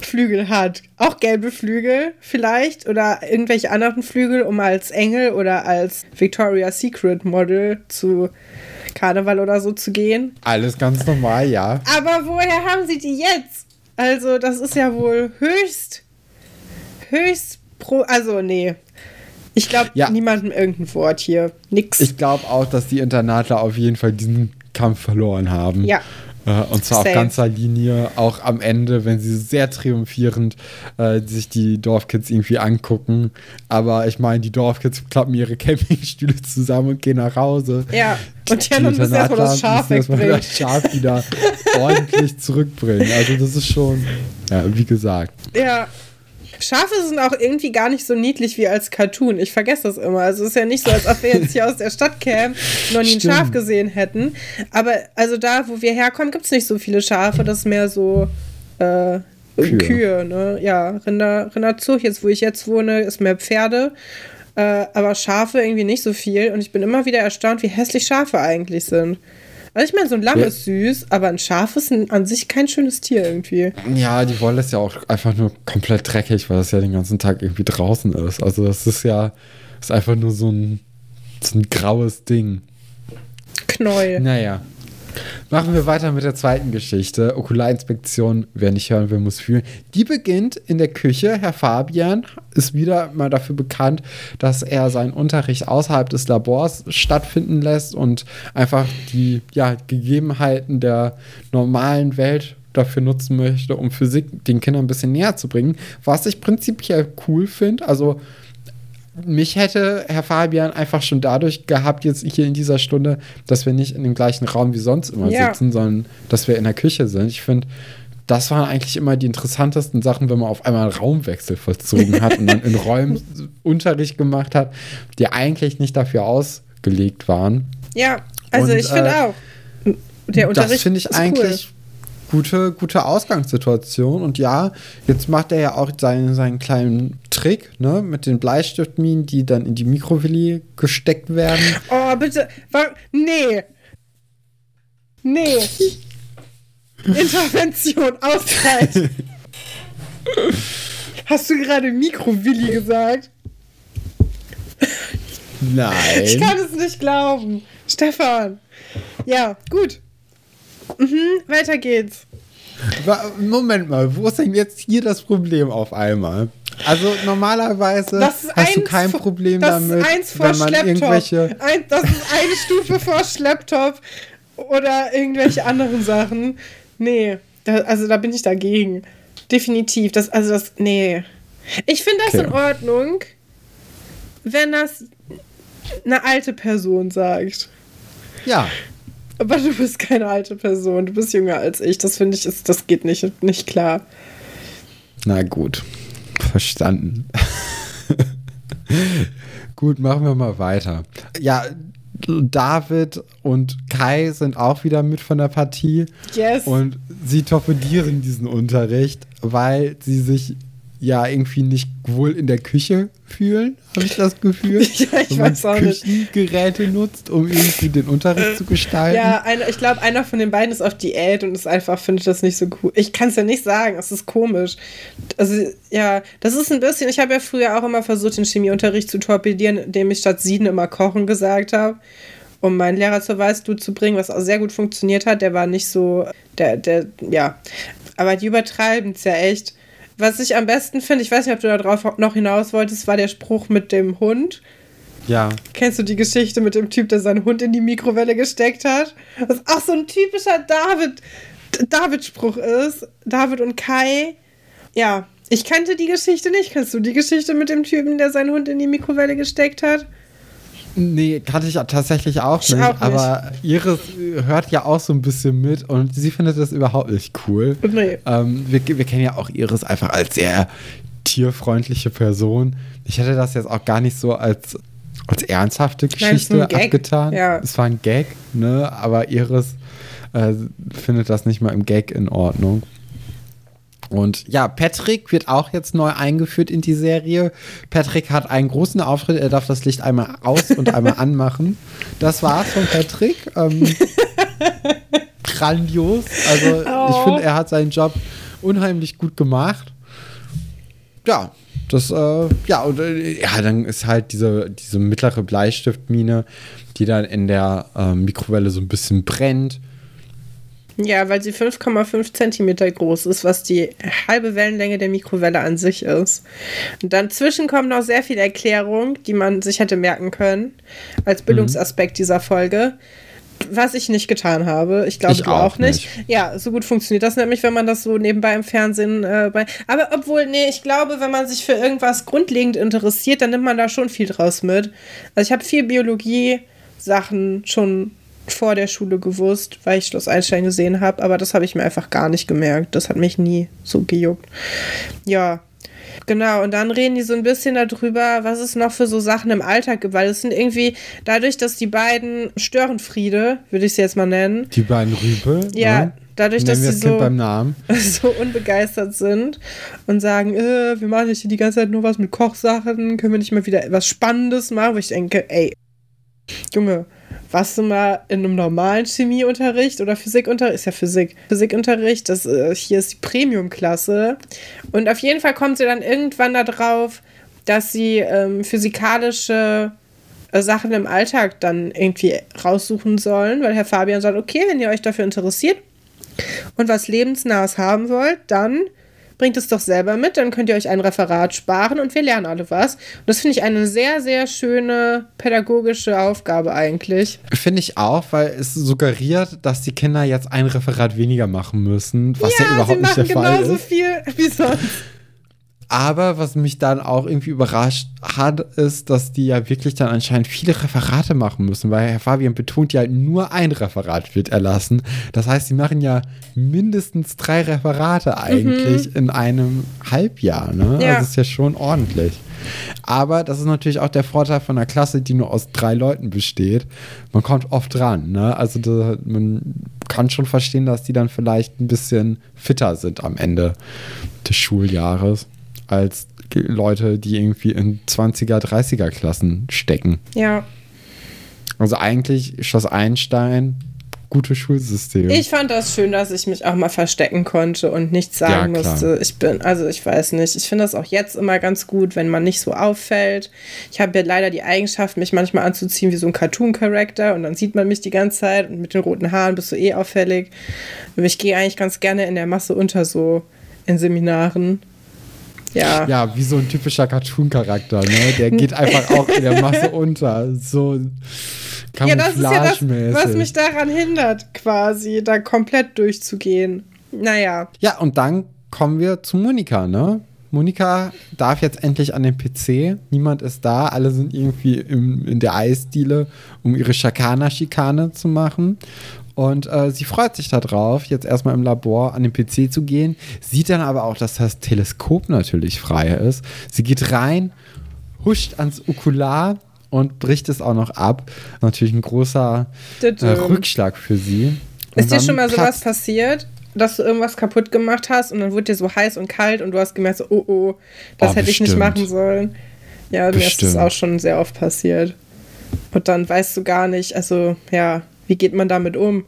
Flügel hat. Auch gelbe Flügel vielleicht oder irgendwelche anderen Flügel, um als Engel oder als Victoria's Secret Model zu Karneval oder so zu gehen. Alles ganz normal, ja. Aber woher haben sie die jetzt? Also, das ist ja wohl höchst, höchst pro. Also, nee. Ich glaube, ja. niemandem irgendein Wort hier. Nix. Ich glaube auch, dass die Internatler auf jeden Fall diesen Kampf verloren haben. Ja. Äh, und zwar Safe. auf ganzer Linie, auch am Ende, wenn sie sehr triumphierend äh, sich die Dorfkids irgendwie angucken. Aber ich meine, die Dorfkids klappen ihre Campingstühle zusammen und gehen nach Hause. Ja, und anderen müssen erstmal das Schaf wegbringen. das Schaf wieder ordentlich zurückbringen. Also das ist schon, ja, wie gesagt. Ja, Schafe sind auch irgendwie gar nicht so niedlich wie als Cartoon. Ich vergesse das immer. Also es ist ja nicht so, als ob wir jetzt hier aus der Stadt kämen und noch nie ein Schaf gesehen hätten. Aber also da, wo wir herkommen, gibt es nicht so viele Schafe. Das ist mehr so äh, Kühe. Kühe. ne? Ja, Rinder, Rinderzug. Jetzt, wo ich jetzt wohne, ist mehr Pferde. Äh, aber Schafe irgendwie nicht so viel. Und ich bin immer wieder erstaunt, wie hässlich Schafe eigentlich sind. Also ich meine, so ein Lamm ja. ist süß, aber ein Schaf ist ein, an sich kein schönes Tier irgendwie. Ja, die Wolle ist ja auch einfach nur komplett dreckig, weil es ja den ganzen Tag irgendwie draußen ist. Also das ist ja ist einfach nur so ein, so ein graues Ding. Knäuel. Naja. Machen wir weiter mit der zweiten Geschichte. Okularinspektion, wer nicht hören will, muss fühlen. Die beginnt in der Küche. Herr Fabian ist wieder mal dafür bekannt, dass er seinen Unterricht außerhalb des Labors stattfinden lässt und einfach die ja, Gegebenheiten der normalen Welt dafür nutzen möchte, um Physik den Kindern ein bisschen näher zu bringen. Was ich prinzipiell cool finde. Also mich hätte Herr Fabian einfach schon dadurch gehabt, jetzt hier in dieser Stunde, dass wir nicht in dem gleichen Raum wie sonst immer ja. sitzen, sondern dass wir in der Küche sind. Ich finde, das waren eigentlich immer die interessantesten Sachen, wenn man auf einmal einen Raumwechsel vollzogen hat und dann in Räumen Unterricht gemacht hat, die eigentlich nicht dafür ausgelegt waren. Ja, also und, ich finde äh, auch. Der Unterricht das finde ich eigentlich gute, gute Ausgangssituation. Und ja, jetzt macht er ja auch seinen, seinen kleinen Trick, ne, mit den Bleistiftminen, die dann in die Mikrowelle gesteckt werden. Oh, bitte. Nee. Nee. Intervention, Auszeit. Hast du gerade Mikrowilli gesagt? Nein. Ich kann es nicht glauben. Stefan. Ja, gut. Mhm, weiter geht's. Moment mal, wo ist denn jetzt hier das Problem auf einmal? Also normalerweise hast du kein Problem das damit, ist eins vor wenn man Schlepptop. irgendwelche. Ein, das ist eine Stufe vor Schlepptop oder irgendwelche anderen Sachen. Nee, da, also da bin ich dagegen. Definitiv. Das, also das, nee. Ich finde das okay. in Ordnung, wenn das eine alte Person sagt. Ja, aber du bist keine alte Person, du bist jünger als ich. Das finde ich, ist, das geht nicht, nicht klar. Na gut, verstanden. gut, machen wir mal weiter. Ja, David und Kai sind auch wieder mit von der Partie. Yes. Und sie torpedieren diesen Unterricht, weil sie sich ja irgendwie nicht wohl in der Küche fühlen, habe ich das Gefühl. ja, ich weiß auch Küchengeräte nicht. nutzt, um irgendwie den Unterricht äh, zu gestalten. Ja, eine, ich glaube, einer von den beiden ist auf Diät und ist einfach, findet das nicht so cool. Ich kann es ja nicht sagen, es ist komisch. Also, ja, das ist ein bisschen, ich habe ja früher auch immer versucht, den Chemieunterricht zu torpedieren, indem ich statt Sieden immer Kochen gesagt habe. um meinen Lehrer zur Weißglut zu bringen, was auch sehr gut funktioniert hat. Der war nicht so, der, der, ja. Aber die übertreiben es ja echt. Was ich am besten finde, ich weiß nicht, ob du darauf noch hinaus wolltest, war der Spruch mit dem Hund. Ja. Kennst du die Geschichte mit dem Typ, der seinen Hund in die Mikrowelle gesteckt hat? Was auch so ein typischer David, David-Spruch ist. David und Kai. Ja, ich kannte die Geschichte nicht. Kennst du die Geschichte mit dem Typen, der seinen Hund in die Mikrowelle gesteckt hat? Nee, kannte ich tatsächlich auch nicht, auch nicht, aber Iris hört ja auch so ein bisschen mit und sie findet das überhaupt nicht cool. Nee. Ähm, wir, wir kennen ja auch Iris einfach als sehr tierfreundliche Person. Ich hätte das jetzt auch gar nicht so als, als ernsthafte Geschichte Nein, abgetan. Ja. Es war ein Gag, ne? Aber Iris äh, findet das nicht mal im Gag in Ordnung. Und ja, Patrick wird auch jetzt neu eingeführt in die Serie. Patrick hat einen großen Auftritt. Er darf das Licht einmal aus und einmal anmachen. Das war's von Patrick. Ähm, grandios. Also oh. ich finde, er hat seinen Job unheimlich gut gemacht. Ja, das, äh, ja, und äh, ja, dann ist halt diese, diese mittlere Bleistiftmine, die dann in der äh, Mikrowelle so ein bisschen brennt. Ja, weil sie 5,5 Zentimeter groß ist, was die halbe Wellenlänge der Mikrowelle an sich ist. Und dann zwischen kommt noch sehr viel Erklärung, die man sich hätte merken können, als mhm. Bildungsaspekt mhm. dieser Folge. Was ich nicht getan habe. Ich glaube, ich du auch, auch nicht. nicht. Ja, so gut funktioniert das nämlich, wenn man das so nebenbei im Fernsehen äh, bei. Aber obwohl, nee, ich glaube, wenn man sich für irgendwas grundlegend interessiert, dann nimmt man da schon viel draus mit. Also ich habe viel Biologie-Sachen schon vor der Schule gewusst, weil ich Schloss Einstein gesehen habe, aber das habe ich mir einfach gar nicht gemerkt. Das hat mich nie so gejuckt. Ja, Genau, und dann reden die so ein bisschen darüber, was es noch für so Sachen im Alltag gibt, weil es sind irgendwie, dadurch, dass die beiden Störenfriede, würde ich sie jetzt mal nennen. Die beiden Rübe? Ja, ne? dadurch, dass sie so, Namen. so unbegeistert sind und sagen, äh, wir machen hier die ganze Zeit nur was mit Kochsachen, können wir nicht mal wieder etwas Spannendes machen, wo ich denke, ey, Junge, warst du mal in einem normalen Chemieunterricht oder Physikunterricht? Ist ja Physik. Physikunterricht, das, äh, hier ist die Premiumklasse. Und auf jeden Fall kommt sie dann irgendwann darauf, dass sie ähm, physikalische äh, Sachen im Alltag dann irgendwie raussuchen sollen, weil Herr Fabian sagt, okay, wenn ihr euch dafür interessiert und was Lebensnahes haben wollt, dann bringt es doch selber mit, dann könnt ihr euch ein Referat sparen und wir lernen alle was. Und das finde ich eine sehr, sehr schöne pädagogische Aufgabe eigentlich. Finde ich auch, weil es suggeriert, dass die Kinder jetzt ein Referat weniger machen müssen, was ja, ja überhaupt nicht der Fall ist. genauso viel wie sonst. Aber was mich dann auch irgendwie überrascht hat, ist, dass die ja wirklich dann anscheinend viele Referate machen müssen, weil Herr Fabian betont ja, nur ein Referat wird erlassen. Das heißt, sie machen ja mindestens drei Referate eigentlich mhm. in einem Halbjahr. Ne? Ja. Also das ist ja schon ordentlich. Aber das ist natürlich auch der Vorteil von einer Klasse, die nur aus drei Leuten besteht. Man kommt oft dran. Ne? Also da, man kann schon verstehen, dass die dann vielleicht ein bisschen fitter sind am Ende des Schuljahres als Leute, die irgendwie in 20er, 30er Klassen stecken. Ja. Also eigentlich Schloss Einstein, gutes Schulsystem. Ich fand das schön, dass ich mich auch mal verstecken konnte und nichts sagen ja, musste. Ich bin, also ich weiß nicht, ich finde das auch jetzt immer ganz gut, wenn man nicht so auffällt. Ich habe ja leider die Eigenschaft, mich manchmal anzuziehen wie so ein Cartoon-Charakter und dann sieht man mich die ganze Zeit und mit den roten Haaren bist du eh auffällig. Ich gehe eigentlich ganz gerne in der Masse unter so in Seminaren ja. Ja, wie so ein typischer Cartoon-Charakter, ne? Der geht einfach auch in der Masse unter. So ja, das ist ja das, was mich daran hindert, quasi da komplett durchzugehen. Naja. Ja, und dann kommen wir zu Monika, ne? Monika darf jetzt endlich an den PC. Niemand ist da. Alle sind irgendwie im, in der Eisdiele, um ihre Schakana-Schikane zu machen. Und äh, sie freut sich darauf, jetzt erstmal im Labor an den PC zu gehen, sieht dann aber auch, dass das Teleskop natürlich frei ist. Sie geht rein, huscht ans Okular und bricht es auch noch ab. Natürlich ein großer äh, Rückschlag für sie. Und ist dir schon mal sowas passiert? dass du irgendwas kaputt gemacht hast und dann wurde dir so heiß und kalt und du hast gemerkt, so, oh oh, das oh, hätte bestimmt. ich nicht machen sollen. Ja, bestimmt. mir ist das auch schon sehr oft passiert. Und dann weißt du gar nicht, also ja, wie geht man damit um?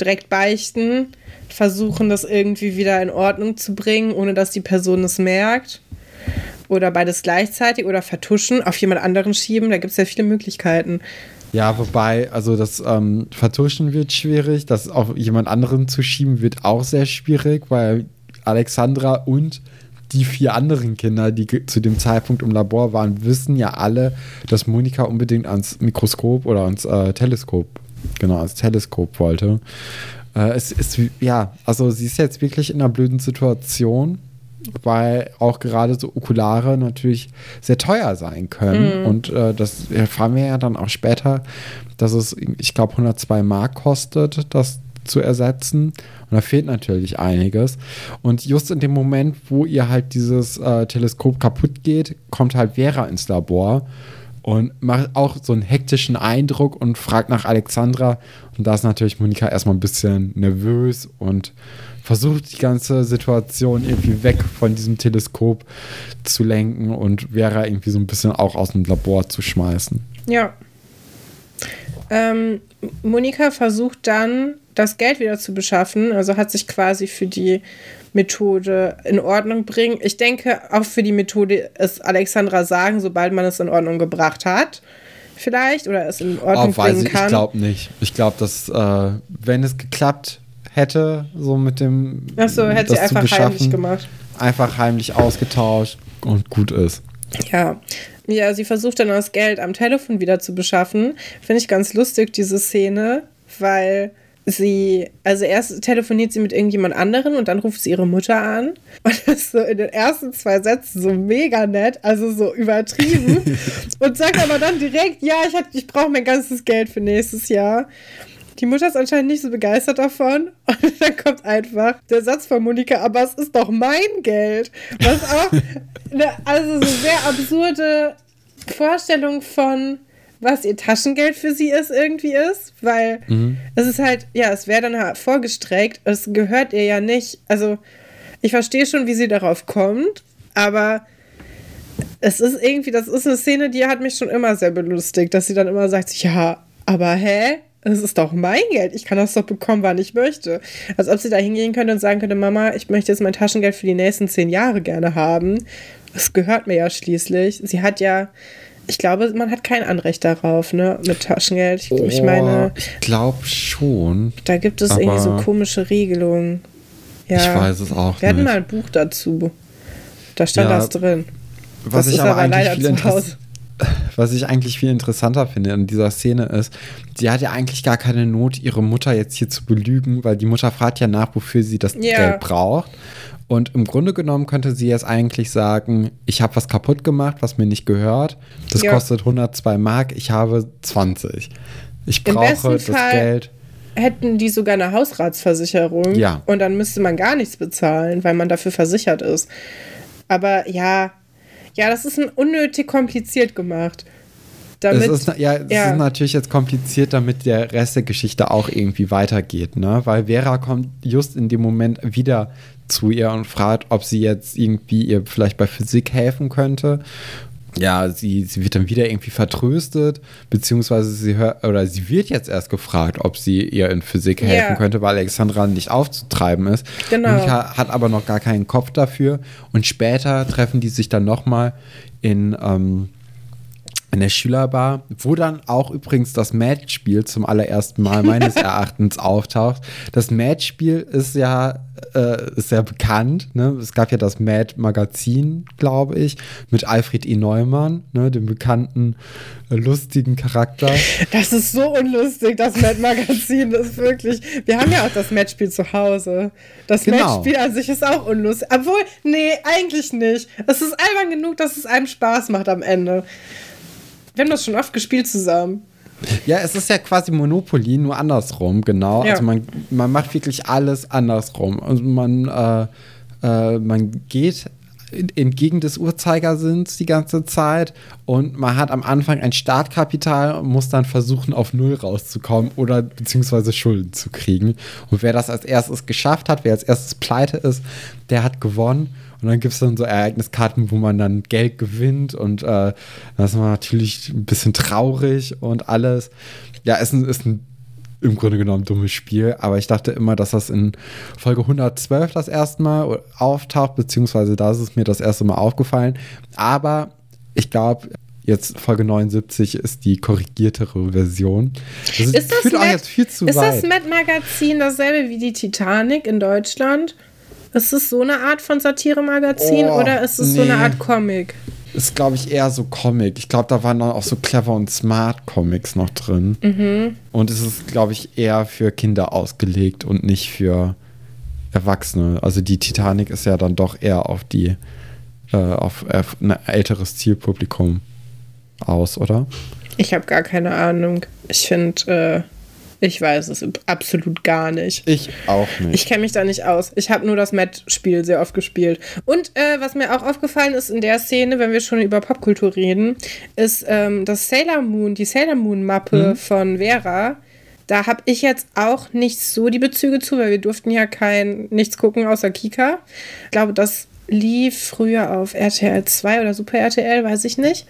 Direkt beichten, versuchen, das irgendwie wieder in Ordnung zu bringen, ohne dass die Person es merkt. Oder beides gleichzeitig oder vertuschen, auf jemand anderen schieben. Da gibt es ja viele Möglichkeiten. Ja, wobei, also das ähm, Vertuschen wird schwierig, das auf jemand anderen zu schieben wird auch sehr schwierig, weil Alexandra und die vier anderen Kinder, die zu dem Zeitpunkt im Labor waren, wissen ja alle, dass Monika unbedingt ans Mikroskop oder ans äh, Teleskop, genau, ans Teleskop wollte. Äh, es ist, ja, also sie ist jetzt wirklich in einer blöden Situation, weil auch gerade so Okulare natürlich sehr teuer sein können. Mhm. Und äh, das erfahren wir ja dann auch später, dass es, ich glaube, 102 Mark kostet, das zu ersetzen. Und da fehlt natürlich einiges. Und just in dem Moment, wo ihr halt dieses äh, Teleskop kaputt geht, kommt halt Vera ins Labor und macht auch so einen hektischen Eindruck und fragt nach Alexandra. Und da ist natürlich Monika erstmal ein bisschen nervös und versucht die ganze Situation irgendwie weg von diesem Teleskop zu lenken und Vera irgendwie so ein bisschen auch aus dem Labor zu schmeißen. Ja. Ähm, Monika versucht dann, das Geld wieder zu beschaffen, also hat sich quasi für die Methode in Ordnung bringen. Ich denke, auch für die Methode ist Alexandra sagen, sobald man es in Ordnung gebracht hat. Vielleicht oder es in Ordnung oh, bringen kann. Ich glaube nicht. Ich glaube, dass äh, wenn es geklappt hätte, so mit dem. Achso, hätte sie einfach heimlich gemacht. Einfach heimlich ausgetauscht und gut ist. Ja. Ja, sie versucht dann das Geld am Telefon wieder zu beschaffen. Finde ich ganz lustig, diese Szene, weil sie, also erst telefoniert sie mit irgendjemand anderen und dann ruft sie ihre Mutter an. Und das ist so in den ersten zwei Sätzen so mega nett, also so übertrieben. und sagt aber dann direkt, ja, ich, ich brauche mein ganzes Geld für nächstes Jahr. Die Mutter ist anscheinend nicht so begeistert davon. Und dann kommt einfach der Satz von Monika, aber es ist doch mein Geld. Was auch eine, also so sehr absurde Vorstellung von, was ihr Taschengeld für sie ist, irgendwie ist. Weil mhm. es ist halt, ja, es wäre dann halt vorgestreckt. Es gehört ihr ja nicht. Also, ich verstehe schon, wie sie darauf kommt, aber es ist irgendwie, das ist eine Szene, die hat mich schon immer sehr belustigt, dass sie dann immer sagt, ja, aber hä? es ist doch mein Geld. Ich kann das doch bekommen, wann ich möchte. Als ob sie da hingehen könnte und sagen könnte, Mama, ich möchte jetzt mein Taschengeld für die nächsten zehn Jahre gerne haben. Es gehört mir ja schließlich. Sie hat ja, ich glaube, man hat kein Anrecht darauf, ne, mit Taschengeld. Ich, oh, ich meine. Ich glaube schon. Da gibt es irgendwie so komische Regelungen. Ja, ich weiß es auch. Wir hatten mal ein Buch dazu. Da stand ja, das drin. Was das ich aber, aber leider zu Hause was ich eigentlich viel interessanter finde in dieser Szene ist, sie hat ja eigentlich gar keine Not, ihre Mutter jetzt hier zu belügen, weil die Mutter fragt ja nach, wofür sie das yeah. Geld braucht. Und im Grunde genommen könnte sie jetzt eigentlich sagen, ich habe was kaputt gemacht, was mir nicht gehört. Das ja. kostet 102 Mark, ich habe 20. Ich brauche das Fall Geld. Hätten die sogar eine Hausratsversicherung ja. und dann müsste man gar nichts bezahlen, weil man dafür versichert ist. Aber ja, ja, das ist ein unnötig kompliziert gemacht. Damit, es ist, ja, es ja. ist natürlich jetzt kompliziert, damit der Rest der Geschichte auch irgendwie weitergeht, ne? Weil Vera kommt just in dem Moment wieder zu ihr und fragt, ob sie jetzt irgendwie ihr vielleicht bei Physik helfen könnte ja, sie, sie wird dann wieder irgendwie vertröstet, beziehungsweise sie hört, oder sie wird jetzt erst gefragt, ob sie ihr in Physik helfen yeah. könnte, weil Alexandra nicht aufzutreiben ist. Genau. Monika hat aber noch gar keinen Kopf dafür. Und später treffen die sich dann nochmal in, ähm, in der Schülerbar, wo dann auch übrigens das Matchspiel zum allerersten Mal meines Erachtens auftaucht. Das Matchspiel ist ja, äh, ist ja bekannt. Ne? Es gab ja das Mad-Magazin, glaube ich, mit Alfred E. Neumann, ne? dem bekannten äh, lustigen Charakter. Das ist so unlustig, das Mad-Magazin. Das ist wirklich. Wir haben ja auch das Matchspiel zu Hause. Das genau. Matchspiel an sich ist auch unlustig. Obwohl, nee, eigentlich nicht. Es ist albern genug, dass es einem Spaß macht am Ende. Wir haben das schon oft gespielt zusammen. Ja, es ist ja quasi Monopoly, nur andersrum, genau. Ja. Also man, man macht wirklich alles andersrum. Also man, äh, äh, man geht entgegen des Uhrzeigersinns die ganze Zeit und man hat am Anfang ein Startkapital und muss dann versuchen, auf Null rauszukommen oder beziehungsweise Schulden zu kriegen. Und wer das als erstes geschafft hat, wer als erstes pleite ist, der hat gewonnen. Und dann gibt es dann so Ereigniskarten, wo man dann Geld gewinnt und äh, das ist natürlich ein bisschen traurig und alles. Ja, es ist ein, ist ein im Grunde genommen dummes Spiel, aber ich dachte immer, dass das in Folge 112 das erste Mal auftaucht, beziehungsweise da ist es mir das erste Mal aufgefallen. Aber ich glaube, jetzt Folge 79 ist die korrigiertere Version. Das ist das, Matt, jetzt viel zu ist weit. das Mad Magazin dasselbe wie die Titanic in Deutschland? Ist es so eine Art von Satire-Magazin oh, oder ist es nee. so eine Art Comic? Ist, glaube ich, eher so Comic. Ich glaube, da waren auch so clever und smart Comics noch drin. Mhm. Und es ist, glaube ich, eher für Kinder ausgelegt und nicht für Erwachsene. Also die Titanic ist ja dann doch eher auf die äh, auf, auf ein älteres Zielpublikum aus, oder? Ich habe gar keine Ahnung. Ich finde, äh, ich weiß es absolut gar nicht. Ich auch nicht. Ich kenne mich da nicht aus. Ich habe nur das Matt-Spiel sehr oft gespielt. Und äh, was mir auch aufgefallen ist in der Szene, wenn wir schon über Popkultur reden, ist ähm, das Sailor Moon, die Sailor Moon-Mappe mhm. von Vera. Da habe ich jetzt auch nicht so die Bezüge zu, weil wir durften ja kein nichts gucken außer Kika. Ich glaube, das lief früher auf RTL 2 oder Super RTL, weiß ich nicht.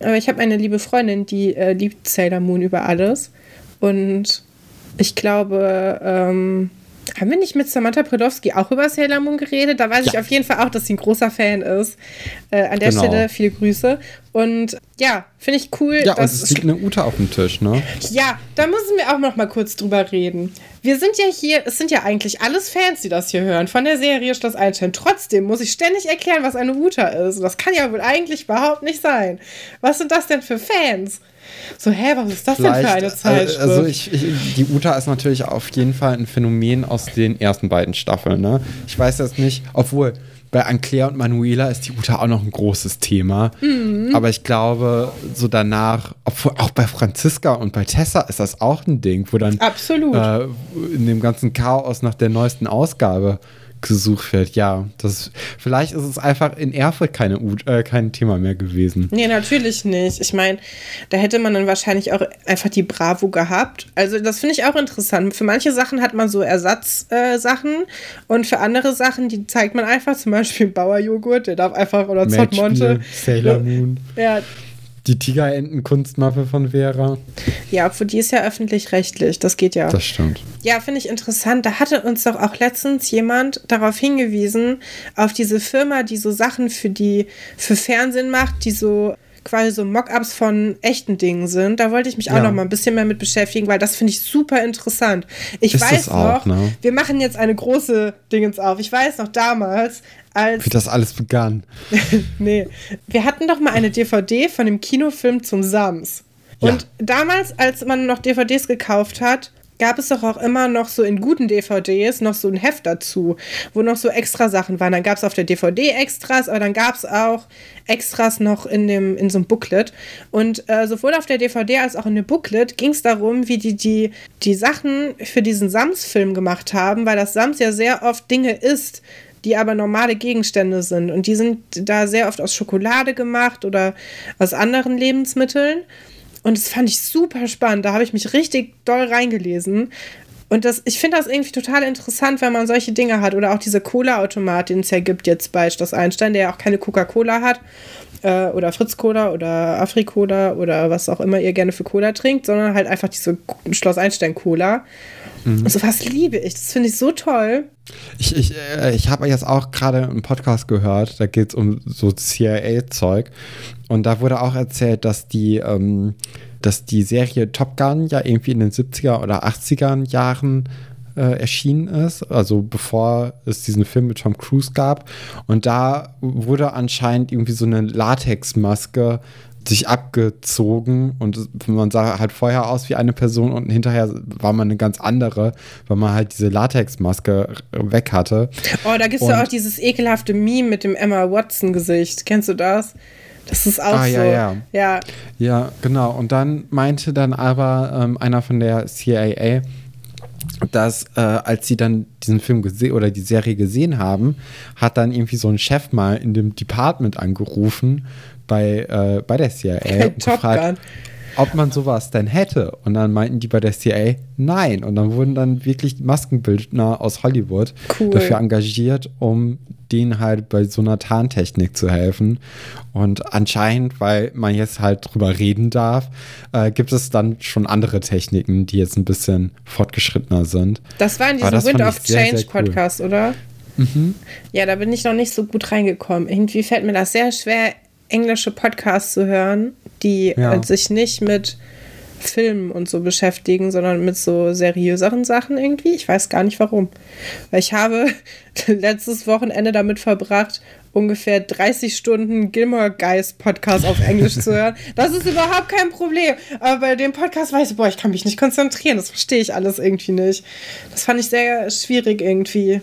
Aber ich habe eine liebe Freundin, die äh, liebt Sailor Moon über alles. Und ich glaube, ähm, haben wir nicht mit Samantha Brodowski auch über Sailor Moon geredet? Da weiß ja. ich auf jeden Fall auch, dass sie ein großer Fan ist. Äh, an der genau. Stelle viele Grüße. Und ja, finde ich cool. Ja, und es liegt eine Ute auf dem Tisch, ne? Ja, da müssen wir auch noch mal kurz drüber reden. Wir sind ja hier, es sind ja eigentlich alles Fans, die das hier hören, von der Serie Schloss Einstein. Trotzdem muss ich ständig erklären, was eine Uta ist. das kann ja wohl eigentlich überhaupt nicht sein. Was sind das denn für Fans? So, hä, was ist das Vielleicht, denn für eine Zeitschrift? Also ich, ich, die Uta ist natürlich auf jeden Fall ein Phänomen aus den ersten beiden Staffeln. Ne? Ich weiß jetzt nicht, obwohl bei Anclair und Manuela ist die Uta auch noch ein großes Thema. Mhm. Aber ich glaube, so danach, obwohl auch bei Franziska und bei Tessa ist das auch ein Ding, wo dann Absolut. Äh, in dem ganzen Chaos nach der neuesten Ausgabe gesucht wird. Ja, das vielleicht ist es einfach in Erfurt keine, äh, kein Thema mehr gewesen. Nee, natürlich nicht. Ich meine, da hätte man dann wahrscheinlich auch einfach die Bravo gehabt. Also das finde ich auch interessant. Für manche Sachen hat man so Ersatzsachen äh, und für andere Sachen, die zeigt man einfach, zum Beispiel Bauerjoghurt, der darf einfach, oder Zottmonte. Sailor Moon. Ja, die Tigerenten-Kunstmappe von Vera. Ja, obwohl die ist ja öffentlich-rechtlich. Das geht ja. Das stimmt. Ja, finde ich interessant. Da hatte uns doch auch letztens jemand darauf hingewiesen, auf diese Firma, die so Sachen für die, für Fernsehen macht, die so quasi so Mockups von echten Dingen sind. Da wollte ich mich auch ja. noch mal ein bisschen mehr mit beschäftigen, weil das finde ich super interessant. Ich Ist weiß auch, noch, ne? wir machen jetzt eine große Dingens auf. Ich weiß noch damals, als. Wie das alles begann. nee. Wir hatten doch mal eine DVD von dem Kinofilm zum Sams. Und ja. damals, als man noch DVDs gekauft hat, gab es doch auch immer noch so in guten DVDs noch so ein Heft dazu, wo noch so extra Sachen waren. Dann gab es auf der DVD Extras, aber dann gab es auch Extras noch in, dem, in so einem Booklet. Und äh, sowohl auf der DVD als auch in dem Booklet ging es darum, wie die, die die Sachen für diesen Sams-Film gemacht haben, weil das Sams ja sehr oft Dinge ist, die aber normale Gegenstände sind. Und die sind da sehr oft aus Schokolade gemacht oder aus anderen Lebensmitteln. Und das fand ich super spannend. Da habe ich mich richtig doll reingelesen. Und das, ich finde das irgendwie total interessant, wenn man solche Dinge hat. Oder auch diese Cola-Automat, den es ja gibt jetzt bei Schloss Einstein, der ja auch keine Coca-Cola hat. Äh, oder Fritz-Cola oder Afri-Cola oder was auch immer ihr gerne für Cola trinkt, sondern halt einfach diese Schloss Einstein-Cola. Mhm. Also was liebe ich. Das finde ich so toll. Ich, ich, äh, ich habe jetzt auch gerade einen Podcast gehört, da geht es um so CIA-Zeug. Und da wurde auch erzählt, dass die, ähm, dass die Serie Top Gun ja irgendwie in den 70er oder 80er Jahren äh, erschienen ist, also bevor es diesen Film mit Tom Cruise gab. Und da wurde anscheinend irgendwie so eine Latexmaske sich abgezogen und man sah halt vorher aus wie eine Person und hinterher war man eine ganz andere, weil man halt diese Latexmaske weg hatte. Oh, da gibt es ja auch dieses ekelhafte Meme mit dem Emma Watson-Gesicht. Kennst du das? Das ist auch ah, so. Ja, ja. ja. Ja, genau. Und dann meinte dann aber ähm, einer von der CIA, dass äh, als sie dann diesen Film gesehen oder die Serie gesehen haben, hat dann irgendwie so ein Chef mal in dem Department angerufen bei, äh, bei der CIA und gefragt, ob man sowas denn hätte. Und dann meinten die bei der CIA, nein. Und dann wurden dann wirklich Maskenbildner aus Hollywood cool. dafür engagiert, um denen halt bei so einer Tarntechnik zu helfen. Und anscheinend, weil man jetzt halt drüber reden darf, äh, gibt es dann schon andere Techniken, die jetzt ein bisschen fortgeschrittener sind. Das war in diesem Wind of Change sehr cool. Podcast, oder? Mhm. Ja, da bin ich noch nicht so gut reingekommen. Irgendwie fällt mir das sehr schwer, englische Podcasts zu hören, die ja. sich nicht mit Filmen und so beschäftigen, sondern mit so seriöseren Sachen irgendwie. Ich weiß gar nicht warum. Weil ich habe letztes Wochenende damit verbracht, ungefähr 30 Stunden Gilmore Guys Podcast auf Englisch zu hören. Das ist überhaupt kein Problem. Aber bei dem Podcast weiß ich, boah, ich kann mich nicht konzentrieren. Das verstehe ich alles irgendwie nicht. Das fand ich sehr schwierig irgendwie.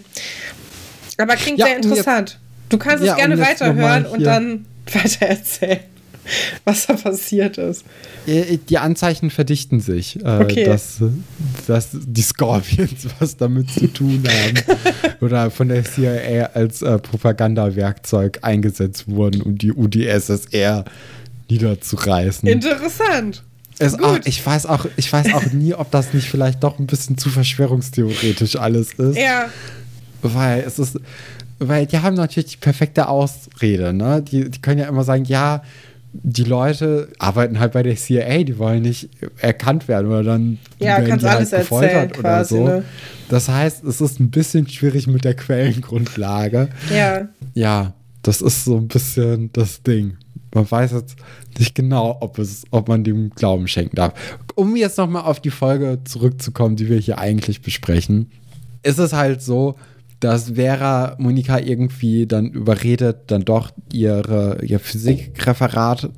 Aber klingt ja, sehr interessant. Du kannst ja, es gerne weiterhören und dann weiter erzählen was da passiert ist. Äh, die Anzeichen verdichten sich, äh, okay. dass, dass die Scorpions was damit zu tun haben oder von der CIA als äh, Propagandawerkzeug eingesetzt wurden, um die UdSSR niederzureißen. Interessant. Es auch, ich, weiß auch, ich weiß auch nie, ob das nicht vielleicht doch ein bisschen zu verschwörungstheoretisch alles ist. Ja. Weil es ist, weil die haben natürlich die perfekte Ausrede, ne? Die, die können ja immer sagen, ja, die Leute arbeiten halt bei der CIA, die wollen nicht erkannt werden oder dann ja, werden die halt gefoltert oder quasi, so. Ne? Das heißt, es ist ein bisschen schwierig mit der Quellengrundlage. Ja. Ja, das ist so ein bisschen das Ding. Man weiß jetzt nicht genau, ob, es, ob man dem Glauben schenken darf. Um jetzt nochmal auf die Folge zurückzukommen, die wir hier eigentlich besprechen, ist es halt so, dass Vera Monika irgendwie dann überredet, dann doch ihre, ihr Physikreferat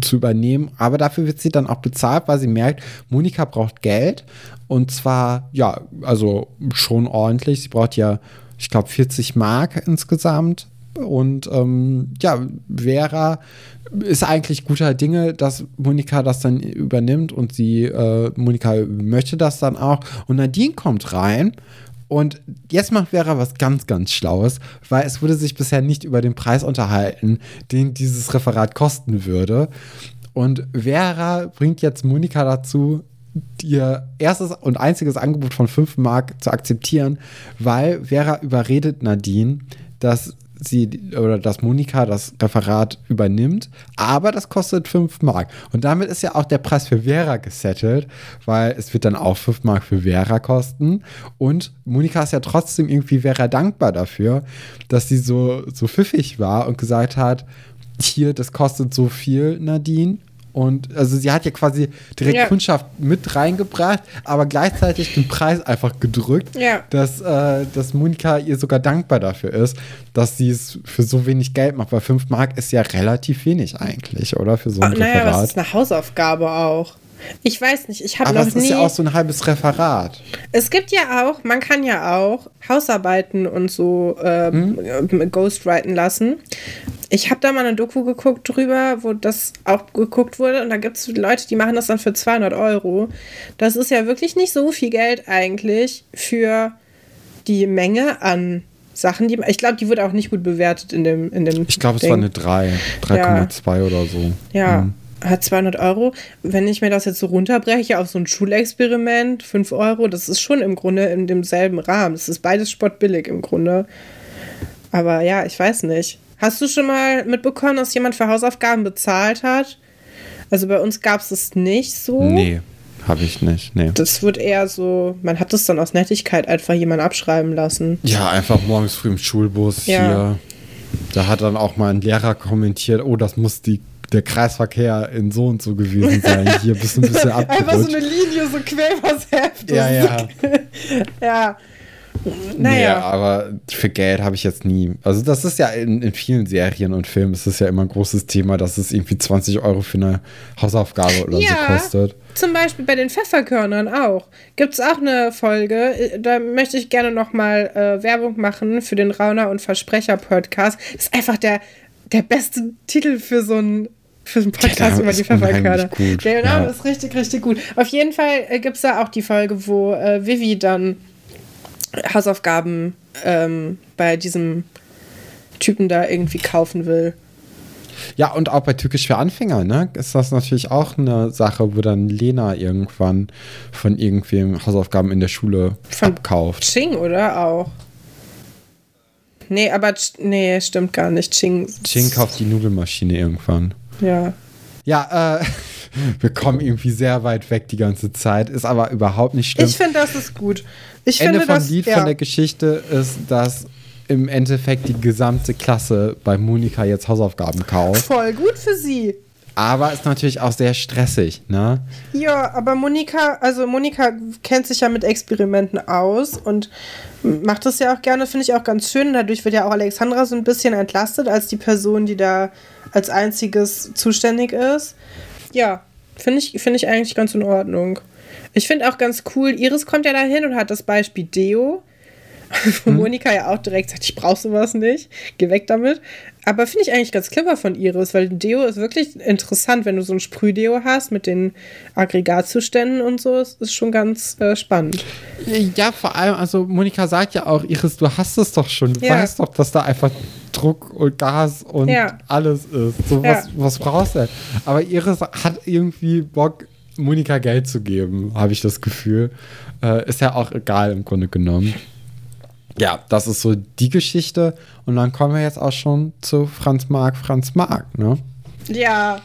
zu übernehmen. Aber dafür wird sie dann auch bezahlt, weil sie merkt, Monika braucht Geld. Und zwar, ja, also schon ordentlich. Sie braucht ja, ich glaube, 40 Mark insgesamt. Und ähm, ja, Vera ist eigentlich guter Dinge, dass Monika das dann übernimmt und sie, äh, Monika möchte das dann auch. Und Nadine kommt rein und jetzt macht Vera was ganz, ganz Schlaues, weil es wurde sich bisher nicht über den Preis unterhalten, den dieses Referat kosten würde. Und Vera bringt jetzt Monika dazu, ihr erstes und einziges Angebot von 5 Mark zu akzeptieren, weil Vera überredet Nadine, dass sie oder dass Monika das Referat übernimmt, aber das kostet 5 Mark. Und damit ist ja auch der Preis für Vera gesettelt, weil es wird dann auch 5 Mark für Vera kosten. Und Monika ist ja trotzdem irgendwie Vera dankbar dafür, dass sie so, so pfiffig war und gesagt hat, hier, das kostet so viel, Nadine. Und also sie hat ja quasi direkt ja. Kundschaft mit reingebracht, aber gleichzeitig den Preis einfach gedrückt, ja. dass, äh, dass Monika ihr sogar dankbar dafür ist, dass sie es für so wenig Geld macht, weil 5 Mark ist ja relativ wenig eigentlich, oder? Für so ein naja, Referat. Naja, das ist eine Hausaufgabe auch. Ich weiß nicht, ich habe noch nie. Aber es ist ja auch so ein halbes Referat. Es gibt ja auch, man kann ja auch Hausarbeiten und so ähm, hm? ghostwriten lassen. Ich habe da mal eine Doku geguckt drüber, wo das auch geguckt wurde und da gibt es Leute, die machen das dann für 200 Euro. Das ist ja wirklich nicht so viel Geld eigentlich für die Menge an Sachen, die ich glaube, die wurde auch nicht gut bewertet in dem in dem Ich glaube, es war eine 3, 3,2 ja. oder so. Ja. Hm hat 200 Euro. Wenn ich mir das jetzt so runterbreche auf so ein Schulexperiment, 5 Euro, das ist schon im Grunde in demselben Rahmen. Das ist beides spottbillig im Grunde. Aber ja, ich weiß nicht. Hast du schon mal mitbekommen, dass jemand für Hausaufgaben bezahlt hat? Also bei uns gab es das nicht so. Nee, habe ich nicht. Nee. Das wird eher so, man hat das dann aus Nettigkeit einfach jemand abschreiben lassen. Ja, einfach morgens früh im Schulbus ja. hier. Da hat dann auch mal ein Lehrer kommentiert, oh, das muss die der Kreisverkehr in so und so gewesen sein. Hier bist du ein bisschen abgerutscht. Einfach so eine Linie, so quer was Heft. Ja, ja. ja. Naja. Nee, aber für Geld habe ich jetzt nie. Also, das ist ja in, in vielen Serien und Filmen ist es ja immer ein großes Thema, dass es irgendwie 20 Euro für eine Hausaufgabe oder ja, so kostet. Zum Beispiel bei den Pfefferkörnern auch. Gibt es auch eine Folge, da möchte ich gerne nochmal äh, Werbung machen für den Rauner und Versprecher Podcast. Das ist einfach der, der beste Titel für so ein für einen Podcast über die Pfefferkörner. Der Name ja. ist richtig, richtig gut. Auf jeden Fall äh, gibt es da auch die Folge, wo äh, Vivi dann Hausaufgaben ähm, bei diesem Typen da irgendwie kaufen will. Ja, und auch bei Türkisch für Anfänger, ne? Ist das natürlich auch eine Sache, wo dann Lena irgendwann von irgendwem Hausaufgaben in der Schule von abkauft. Ching, oder? Auch. Nee, aber nee, stimmt gar nicht. Ching. Ching kauft die Nudelmaschine irgendwann. Ja. Ja, äh, wir kommen irgendwie sehr weit weg die ganze Zeit, ist aber überhaupt nicht schlimm. Ich finde, das ist gut. Ich Ende finde, vom das, Lied ja. von der Geschichte ist, dass im Endeffekt die gesamte Klasse bei Monika jetzt Hausaufgaben kauft. Voll gut für sie. Aber ist natürlich auch sehr stressig, ne? Ja, aber Monika, also Monika kennt sich ja mit Experimenten aus und macht das ja auch gerne, finde ich auch ganz schön. Dadurch wird ja auch Alexandra so ein bisschen entlastet als die Person, die da als einziges zuständig ist. Ja, finde ich, find ich eigentlich ganz in Ordnung. Ich finde auch ganz cool, Iris kommt ja dahin und hat das Beispiel Deo. Wo hm. Monika ja auch direkt sagt, ich brauche sowas nicht, geh weg damit. Aber finde ich eigentlich ganz clever von Iris, weil Deo ist wirklich interessant, wenn du so ein Sprühdeo hast mit den Aggregatzuständen und so, ist, ist schon ganz äh, spannend. Ja, vor allem, also Monika sagt ja auch, Iris, du hast es doch schon, du ja. weißt doch, dass da einfach Druck und Gas und ja. alles ist. So, was, ja. was brauchst du denn? Aber Iris hat irgendwie Bock, Monika Geld zu geben, habe ich das Gefühl. Äh, ist ja auch egal im Grunde genommen ja, das ist so die Geschichte. Und dann kommen wir jetzt auch schon zu Franz Marc, Franz Marc, ne? Ja,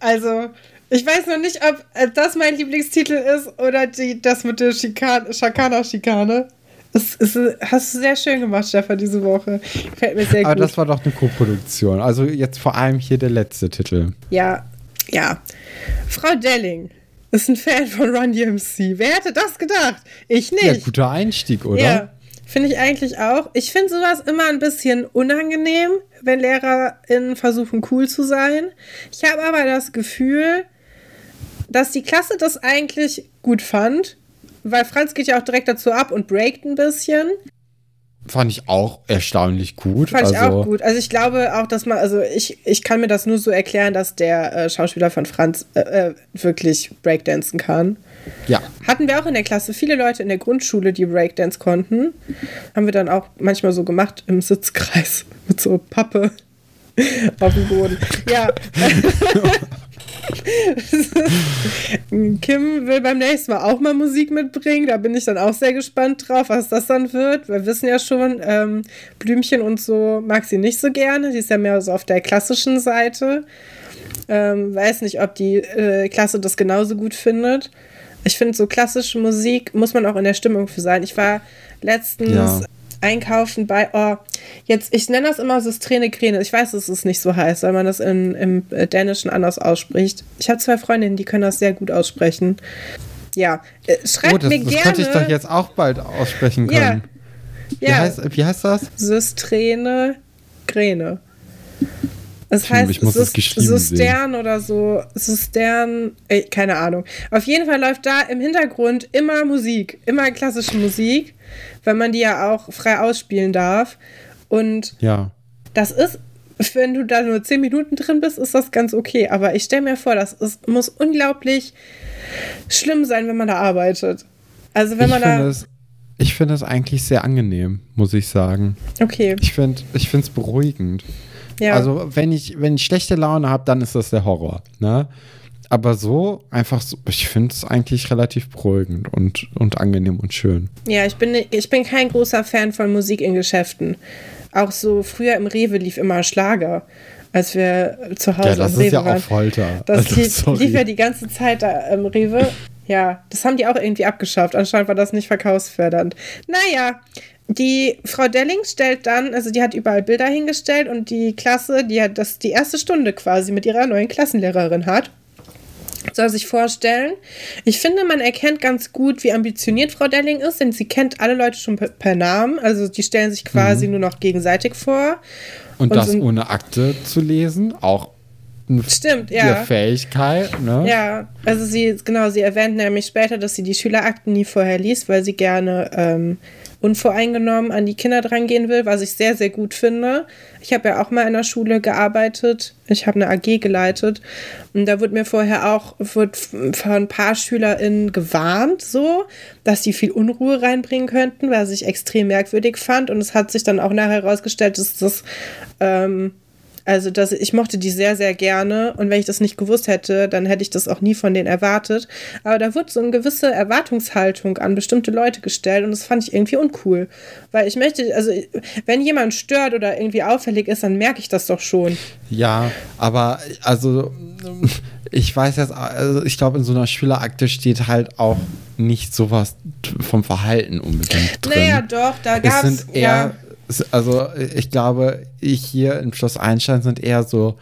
also ich weiß noch nicht, ob das mein Lieblingstitel ist oder die, das mit der Schakana-Schikane. Das, das, hast du sehr schön gemacht, Stefan, diese Woche. Fällt mir sehr gut. Aber das war doch eine Co-Produktion. Also jetzt vor allem hier der letzte Titel. Ja, ja. Frau Delling ist ein Fan von Run DMC. Wer hätte das gedacht? Ich nicht. Ja, guter Einstieg, oder? Ja. Finde ich eigentlich auch. Ich finde sowas immer ein bisschen unangenehm, wenn LehrerInnen versuchen, cool zu sein. Ich habe aber das Gefühl, dass die Klasse das eigentlich gut fand, weil Franz geht ja auch direkt dazu ab und breakt ein bisschen. Fand ich auch erstaunlich gut. Fand also, ich auch gut. Also ich glaube auch, dass man, also ich, ich kann mir das nur so erklären, dass der äh, Schauspieler von Franz äh, äh wirklich Breakdancen kann. Ja. Hatten wir auch in der Klasse viele Leute in der Grundschule, die Breakdance konnten. Haben wir dann auch manchmal so gemacht im Sitzkreis mit so Pappe auf dem Boden. Ja. Kim will beim nächsten Mal auch mal Musik mitbringen. Da bin ich dann auch sehr gespannt drauf, was das dann wird. Wir wissen ja schon, ähm, Blümchen und so mag sie nicht so gerne. Die ist ja mehr so auf der klassischen Seite. Ähm, weiß nicht, ob die äh, Klasse das genauso gut findet. Ich finde, so klassische Musik muss man auch in der Stimmung für sein. Ich war letztens ja. einkaufen bei, oh, jetzt, ich nenne das immer Systrene Kräne. Ich weiß, dass es nicht so heißt, weil man das in, im Dänischen anders ausspricht. Ich habe zwei Freundinnen, die können das sehr gut aussprechen. Ja, äh, schreibt oh, das, mir das gerne. Das könnte ich doch jetzt auch bald aussprechen können. Ja. Wie, ja. Heißt, wie heißt das? Systrene Kräne. Das heißt, ich muss es Sustern oder so, Sustern, ey, keine Ahnung. Auf jeden Fall läuft da im Hintergrund immer Musik, immer klassische Musik, weil man die ja auch frei ausspielen darf. Und ja. das ist, wenn du da nur zehn Minuten drin bist, ist das ganz okay. Aber ich stelle mir vor, das ist, muss unglaublich schlimm sein, wenn man da arbeitet. Also wenn ich man da. Es, ich finde es eigentlich sehr angenehm, muss ich sagen. Okay. Ich finde es beruhigend. Ja. Also, wenn ich, wenn ich schlechte Laune habe, dann ist das der Horror. Ne? Aber so, einfach so, ich finde es eigentlich relativ beruhigend und, und angenehm und schön. Ja, ich bin, ich bin kein großer Fan von Musik in Geschäften. Auch so früher im Rewe lief immer Schlager, als wir zu Hause ja, das im Rewe ist ja waren. auch Folter. Das also, lief, lief, ja die ganze Zeit da im Rewe. Ja, das haben die auch irgendwie abgeschafft. Anscheinend war das nicht verkaufsfördernd. Naja, die Frau Delling stellt dann, also die hat überall Bilder hingestellt und die Klasse, die hat das die erste Stunde quasi mit ihrer neuen Klassenlehrerin hat, soll sich vorstellen. Ich finde, man erkennt ganz gut, wie ambitioniert Frau Delling ist, denn sie kennt alle Leute schon per, per Namen. Also die stellen sich quasi mhm. nur noch gegenseitig vor. Und, und das ohne Akte zu lesen, auch Stimmt, ja. Fähigkeit, ne? Ja, also sie, genau, sie erwähnt nämlich später, dass sie die Schülerakten nie vorher liest, weil sie gerne ähm, unvoreingenommen an die Kinder drangehen will, was ich sehr, sehr gut finde. Ich habe ja auch mal in der Schule gearbeitet. Ich habe eine AG geleitet. Und da wurde mir vorher auch wird von ein paar SchülerInnen gewarnt, so, dass die viel Unruhe reinbringen könnten, was ich extrem merkwürdig fand. Und es hat sich dann auch nachher herausgestellt, dass das ähm, also das, ich mochte die sehr, sehr gerne und wenn ich das nicht gewusst hätte, dann hätte ich das auch nie von denen erwartet. Aber da wurde so eine gewisse Erwartungshaltung an bestimmte Leute gestellt und das fand ich irgendwie uncool. Weil ich möchte, also wenn jemand stört oder irgendwie auffällig ist, dann merke ich das doch schon. Ja, aber also ich weiß jetzt, also ich glaube, in so einer Schülerakte steht halt auch nicht sowas vom Verhalten unbedingt drin. Naja, doch, da gab es. eher ja also ich glaube, ich hier im Schloss Einstein sind eher so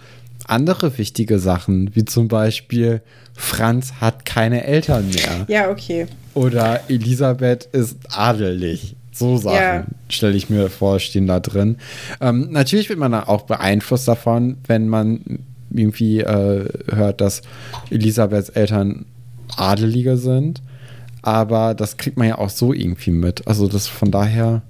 andere wichtige Sachen, wie zum Beispiel Franz hat keine Eltern mehr. Ja, okay. Oder Elisabeth ist adelig. So Sachen ja. stelle ich mir vor, stehen da drin. Ähm, natürlich wird man dann auch beeinflusst davon, wenn man irgendwie äh, hört, dass Elisabeths Eltern Adelige sind. Aber das kriegt man ja auch so irgendwie mit. Also das von daher.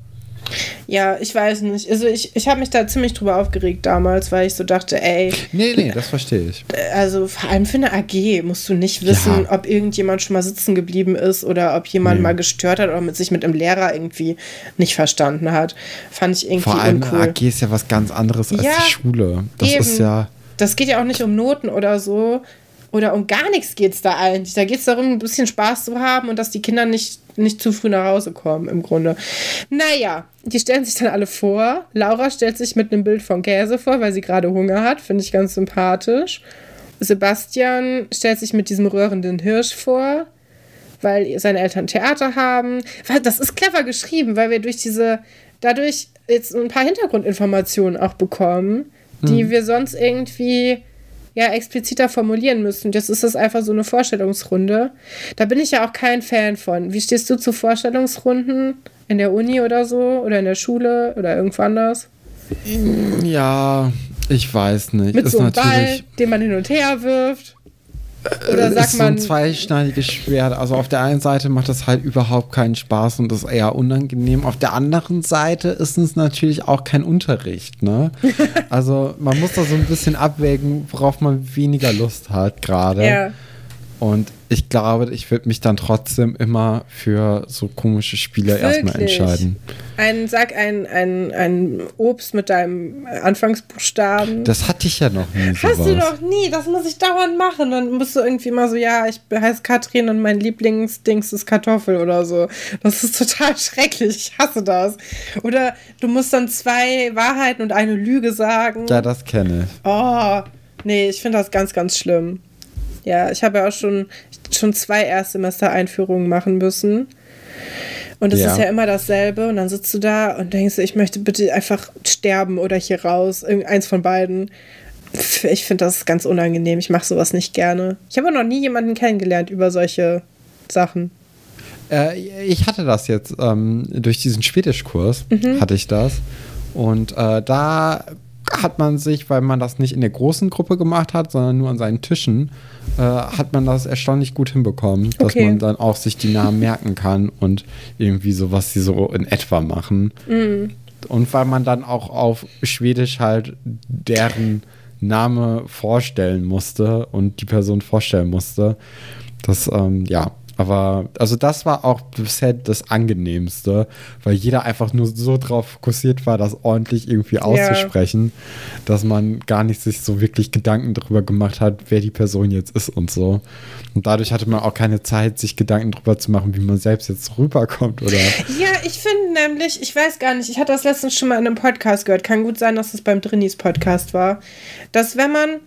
Ja, ich weiß nicht. Also ich, ich habe mich da ziemlich drüber aufgeregt damals, weil ich so dachte, ey. Nee, nee, das verstehe ich. Also vor allem für eine AG musst du nicht wissen, ja. ob irgendjemand schon mal sitzen geblieben ist oder ob jemand nee. mal gestört hat oder mit sich mit dem Lehrer irgendwie nicht verstanden hat. Fand ich irgendwie Vor allem uncool. AG ist ja was ganz anderes als ja, die Schule. Das eben. ist ja. Das geht ja auch nicht um Noten oder so oder um gar nichts geht es da eigentlich. Da geht es darum, ein bisschen Spaß zu haben und dass die Kinder nicht, nicht zu früh nach Hause kommen, im Grunde. Naja, die stellen sich dann alle vor. Laura stellt sich mit einem Bild von Käse vor, weil sie gerade Hunger hat. Finde ich ganz sympathisch. Sebastian stellt sich mit diesem rührenden Hirsch vor, weil seine Eltern Theater haben. Das ist clever geschrieben, weil wir durch diese, dadurch jetzt ein paar Hintergrundinformationen auch bekommen, die mhm. wir sonst irgendwie ja expliziter formulieren müssen. Jetzt ist das einfach so eine Vorstellungsrunde. Da bin ich ja auch kein Fan von. Wie stehst du zu Vorstellungsrunden in der Uni oder so oder in der Schule oder irgendwo anders? Ja, ich weiß nicht. Mit ist so einem Ball, den man hin und her wirft. Oder sagt ist. So ein zweischneidiges Schwert. Also auf der einen Seite macht das halt überhaupt keinen Spaß und ist eher unangenehm. Auf der anderen Seite ist es natürlich auch kein Unterricht, ne? also man muss da so ein bisschen abwägen, worauf man weniger Lust hat gerade. Ja. Und ich glaube, ich würde mich dann trotzdem immer für so komische Spiele Wirklich? erstmal entscheiden. Ein, sag ein, ein, ein Obst mit deinem Anfangsbuchstaben. Das hatte ich ja noch nie. Hast sowas. du noch nie? Das muss ich dauernd machen. Dann musst du irgendwie mal so, ja, ich heiße Katrin und mein Lieblingsdings ist Kartoffel oder so. Das ist total schrecklich. Ich hasse das. Oder du musst dann zwei Wahrheiten und eine Lüge sagen. Ja, das kenne ich. Oh, nee, ich finde das ganz, ganz schlimm. Ja, ich habe ja auch schon, schon zwei Erstsemester-Einführungen machen müssen. Und es ja. ist ja immer dasselbe. Und dann sitzt du da und denkst, ich möchte bitte einfach sterben oder hier raus. Irgendeins von beiden. Ich finde das ganz unangenehm. Ich mache sowas nicht gerne. Ich habe noch nie jemanden kennengelernt über solche Sachen. Äh, ich hatte das jetzt ähm, durch diesen Schwedischkurs, mhm. hatte ich das. Und äh, da hat man sich, weil man das nicht in der großen Gruppe gemacht hat, sondern nur an seinen Tischen, äh, hat man das erstaunlich gut hinbekommen, dass okay. man dann auch sich die Namen merken kann und irgendwie so, was sie so in etwa machen. Mm. Und weil man dann auch auf Schwedisch halt deren Name vorstellen musste und die Person vorstellen musste. Das, ähm, ja, aber also das war auch bisher das angenehmste, weil jeder einfach nur so drauf fokussiert war, das ordentlich irgendwie auszusprechen, ja. dass man gar nicht sich so wirklich Gedanken darüber gemacht hat, wer die Person jetzt ist und so. Und dadurch hatte man auch keine Zeit, sich Gedanken darüber zu machen, wie man selbst jetzt rüberkommt, oder? Ja, ich finde nämlich, ich weiß gar nicht, ich hatte das letztens schon mal in einem Podcast gehört, kann gut sein, dass das beim Drinis Podcast war, dass wenn man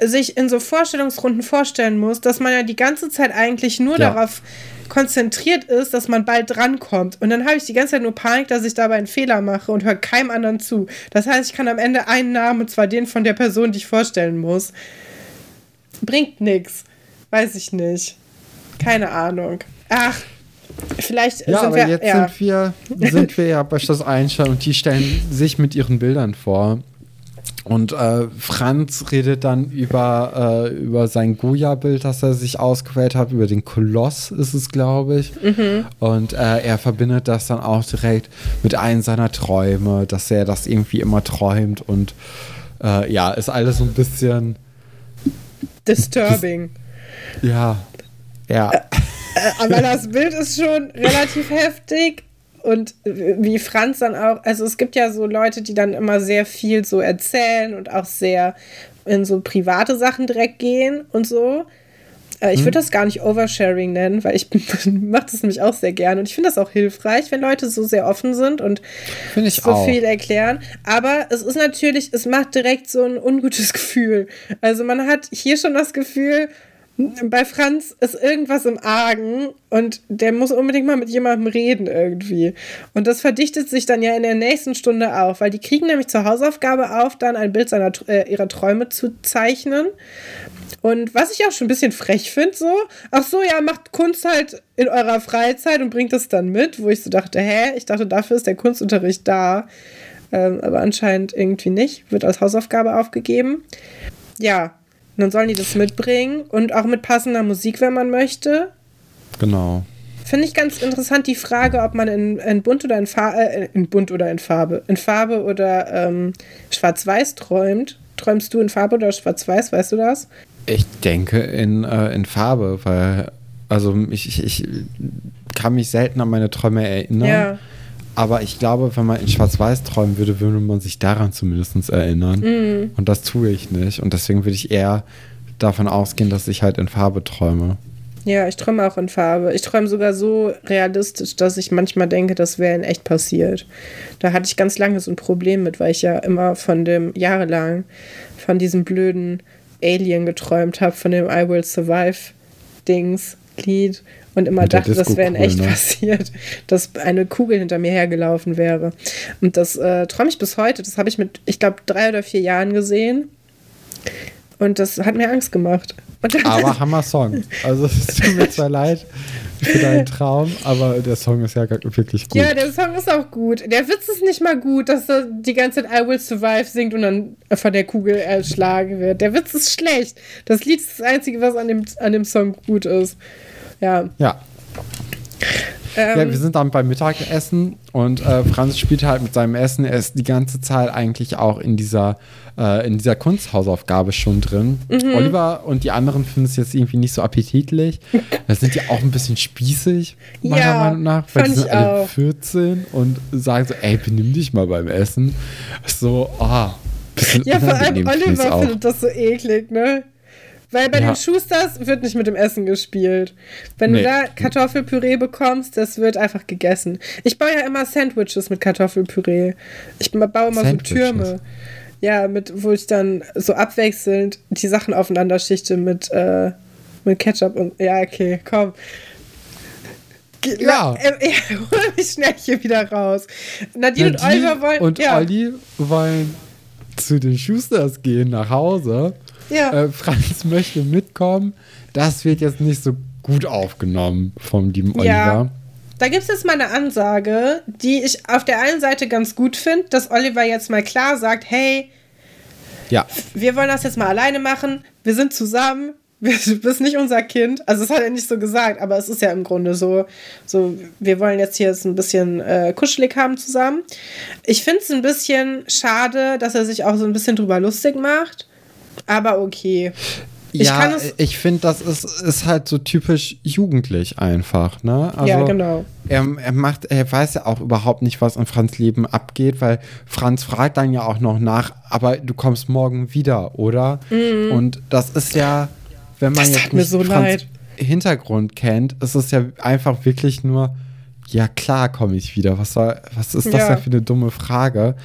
sich in so Vorstellungsrunden vorstellen muss, dass man ja die ganze Zeit eigentlich nur ja. darauf konzentriert ist, dass man bald drankommt. Und dann habe ich die ganze Zeit nur Panik, dass ich dabei einen Fehler mache und höre keinem anderen zu. Das heißt, ich kann am Ende einen Namen, und zwar den von der Person, die ich vorstellen muss. Bringt nichts. Weiß ich nicht. Keine Ahnung. Ach, vielleicht ja, sind aber wir. Jetzt ja. sind wir, sind wir ja bei Schloss Einstein und die stellen sich mit ihren Bildern vor. Und äh, Franz redet dann über, äh, über sein Goya-Bild, das er sich ausgewählt hat, über den Koloss ist es, glaube ich. Mhm. Und äh, er verbindet das dann auch direkt mit einem seiner Träume, dass er das irgendwie immer träumt. Und äh, ja, ist alles so ein bisschen disturbing. ja, ja. Äh, äh, aber das Bild ist schon relativ heftig und wie Franz dann auch, also es gibt ja so Leute, die dann immer sehr viel so erzählen und auch sehr in so private Sachen direkt gehen und so. Äh, ich hm. würde das gar nicht Oversharing nennen, weil ich mache das nämlich auch sehr gern und ich finde das auch hilfreich, wenn Leute so sehr offen sind und so auch. viel erklären. Aber es ist natürlich, es macht direkt so ein ungutes Gefühl. Also man hat hier schon das Gefühl, bei Franz ist irgendwas im Argen und der muss unbedingt mal mit jemandem reden irgendwie. Und das verdichtet sich dann ja in der nächsten Stunde auf, weil die kriegen nämlich zur Hausaufgabe auf, dann ein Bild seiner, äh, ihrer Träume zu zeichnen. Und was ich auch schon ein bisschen frech finde, so, ach so, ja, macht Kunst halt in eurer Freizeit und bringt es dann mit, wo ich so dachte, hä, ich dachte, dafür ist der Kunstunterricht da. Ähm, aber anscheinend irgendwie nicht, wird als Hausaufgabe aufgegeben. Ja, und dann sollen die das mitbringen und auch mit passender Musik, wenn man möchte. Genau. Finde ich ganz interessant die Frage, ob man in, in bunt oder in Farbe, äh, in bunt oder in Farbe, in Farbe oder ähm, schwarz-weiß träumt. Träumst du in Farbe oder schwarz-weiß, weißt du das? Ich denke in, äh, in Farbe, weil, also ich, ich, ich kann mich selten an meine Träume erinnern. Ja. Aber ich glaube, wenn man in Schwarz-Weiß träumen würde, würde man sich daran zumindest erinnern. Mm. Und das tue ich nicht. Und deswegen würde ich eher davon ausgehen, dass ich halt in Farbe träume. Ja, ich träume auch in Farbe. Ich träume sogar so realistisch, dass ich manchmal denke, das wäre in echt passiert. Da hatte ich ganz lange so ein Problem mit, weil ich ja immer von dem, jahrelang, von diesem blöden Alien geträumt habe, von dem I Will Survive Dings, Lied und immer dachte, das wäre in echt ne? passiert, dass eine Kugel hinter mir hergelaufen wäre. Und das äh, träume ich bis heute. Das habe ich mit, ich glaube, drei oder vier Jahren gesehen. Und das hat mir Angst gemacht. aber Hammer Song. Also es tut mir zwar leid für deinen Traum, aber der Song ist ja wirklich gut. Ja, der Song ist auch gut. Der Witz ist nicht mal gut, dass er die ganze Zeit I Will Survive singt und dann von der Kugel erschlagen wird. Der Witz ist schlecht. Das Lied ist das Einzige, was an dem, an dem Song gut ist. Ja. Ja. Ähm, ja, wir sind dann beim Mittagessen und äh, Franz spielt halt mit seinem Essen. Er ist die ganze Zeit eigentlich auch in dieser, äh, in dieser Kunsthausaufgabe schon drin. Mhm. Oliver und die anderen finden es jetzt irgendwie nicht so appetitlich. Da sind die auch ein bisschen spießig, meiner ja, Meinung nach, weil die sind alle auch. 14 und sagen so, ey, benimm dich mal beim Essen. So, ah. Oh, ja, vor allem Oliver findet das so eklig, ne? Weil bei ja. den Schusters wird nicht mit dem Essen gespielt. Wenn nee. du da Kartoffelpüree bekommst, das wird einfach gegessen. Ich baue ja immer Sandwiches mit Kartoffelpüree. Ich baue immer so Türme. Ja, mit, wo ich dann so abwechselnd die Sachen aufeinander schichte mit, äh, mit Ketchup und. Ja, okay, komm. Ja. Äh, ja, hol mich schnell hier wieder raus. Nadine, Nadine und Oliver wollen. Und ja. Olli wollen zu den Schusters gehen nach Hause. Ja. Äh, Franz möchte mitkommen. Das wird jetzt nicht so gut aufgenommen vom lieben Oliver. Ja. Da gibt es jetzt mal eine Ansage, die ich auf der einen Seite ganz gut finde, dass Oliver jetzt mal klar sagt, hey, ja. wir wollen das jetzt mal alleine machen, wir sind zusammen, du bist nicht unser Kind. Also das hat er nicht so gesagt, aber es ist ja im Grunde so, so wir wollen jetzt hier ein bisschen äh, kuschelig haben zusammen. Ich finde es ein bisschen schade, dass er sich auch so ein bisschen drüber lustig macht aber okay. Ich ja, ich finde, das ist, ist halt so typisch jugendlich einfach, ne? Also, ja, genau. Er, er macht, er weiß ja auch überhaupt nicht, was in Franz Leben abgeht, weil Franz fragt dann ja auch noch nach, aber du kommst morgen wieder, oder? Mhm. Und das ist ja, wenn man das jetzt nicht so Franz. Hintergrund kennt, ist es ja einfach wirklich nur, ja klar komme ich wieder. Was, soll, was ist das ja. denn für eine dumme Frage?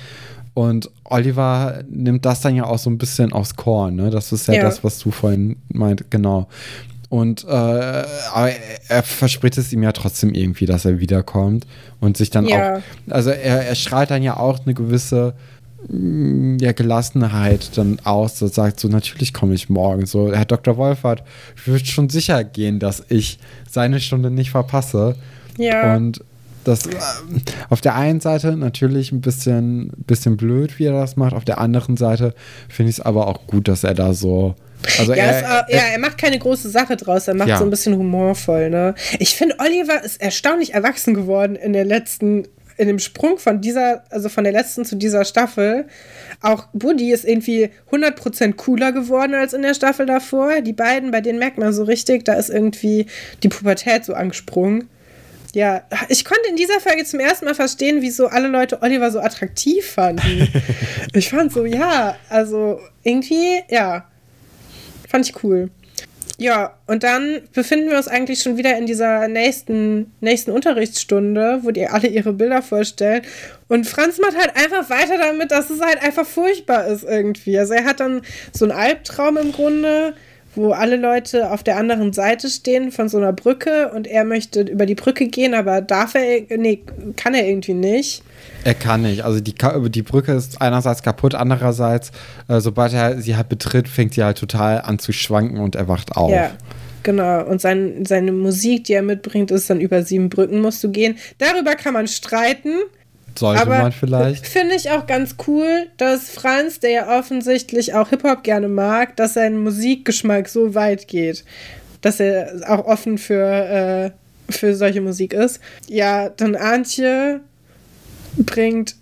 Und Oliver nimmt das dann ja auch so ein bisschen aufs Korn, ne? Das ist ja, ja. das, was du vorhin meint, genau. Und äh, aber er verspricht es ihm ja trotzdem irgendwie, dass er wiederkommt und sich dann ja. auch, also er, er strahlt dann ja auch eine gewisse mm, ja, Gelassenheit dann aus, so sagt so, natürlich komme ich morgen. So, Herr Dr. Wolfert wird schon sicher gehen, dass ich seine Stunde nicht verpasse. Ja. Und das äh, auf der einen Seite natürlich ein bisschen, bisschen blöd, wie er das macht. Auf der anderen Seite finde ich es aber auch gut, dass er da so. Also ja, er, er, ja, er macht keine große Sache draus, er macht ja. so ein bisschen humorvoll, ne? Ich finde, Oliver ist erstaunlich erwachsen geworden in der letzten, in dem Sprung von dieser, also von der letzten zu dieser Staffel. Auch Buddy ist irgendwie 100% cooler geworden als in der Staffel davor. Die beiden, bei denen merkt man so richtig, da ist irgendwie die Pubertät so angesprungen. Ja, ich konnte in dieser Folge zum ersten Mal verstehen, wieso alle Leute Oliver so attraktiv fanden. ich fand so, ja, also irgendwie, ja, fand ich cool. Ja, und dann befinden wir uns eigentlich schon wieder in dieser nächsten, nächsten Unterrichtsstunde, wo die alle ihre Bilder vorstellen. Und Franz macht halt einfach weiter damit, dass es halt einfach furchtbar ist irgendwie. Also er hat dann so einen Albtraum im Grunde, wo alle Leute auf der anderen Seite stehen von so einer Brücke und er möchte über die Brücke gehen, aber darf er, nee, kann er irgendwie nicht. Er kann nicht. Also die, die Brücke ist einerseits kaputt, andererseits, äh, sobald er sie halt betritt, fängt sie halt total an zu schwanken und er wacht auf. Ja. Genau, und sein, seine Musik, die er mitbringt, ist dann über sieben Brücken musst du gehen. Darüber kann man streiten. Sollte aber man vielleicht. Finde ich auch ganz cool, dass Franz, der ja offensichtlich auch Hip-Hop gerne mag, dass sein Musikgeschmack so weit geht. Dass er auch offen für, äh, für solche Musik ist. Ja, dann Antje bringt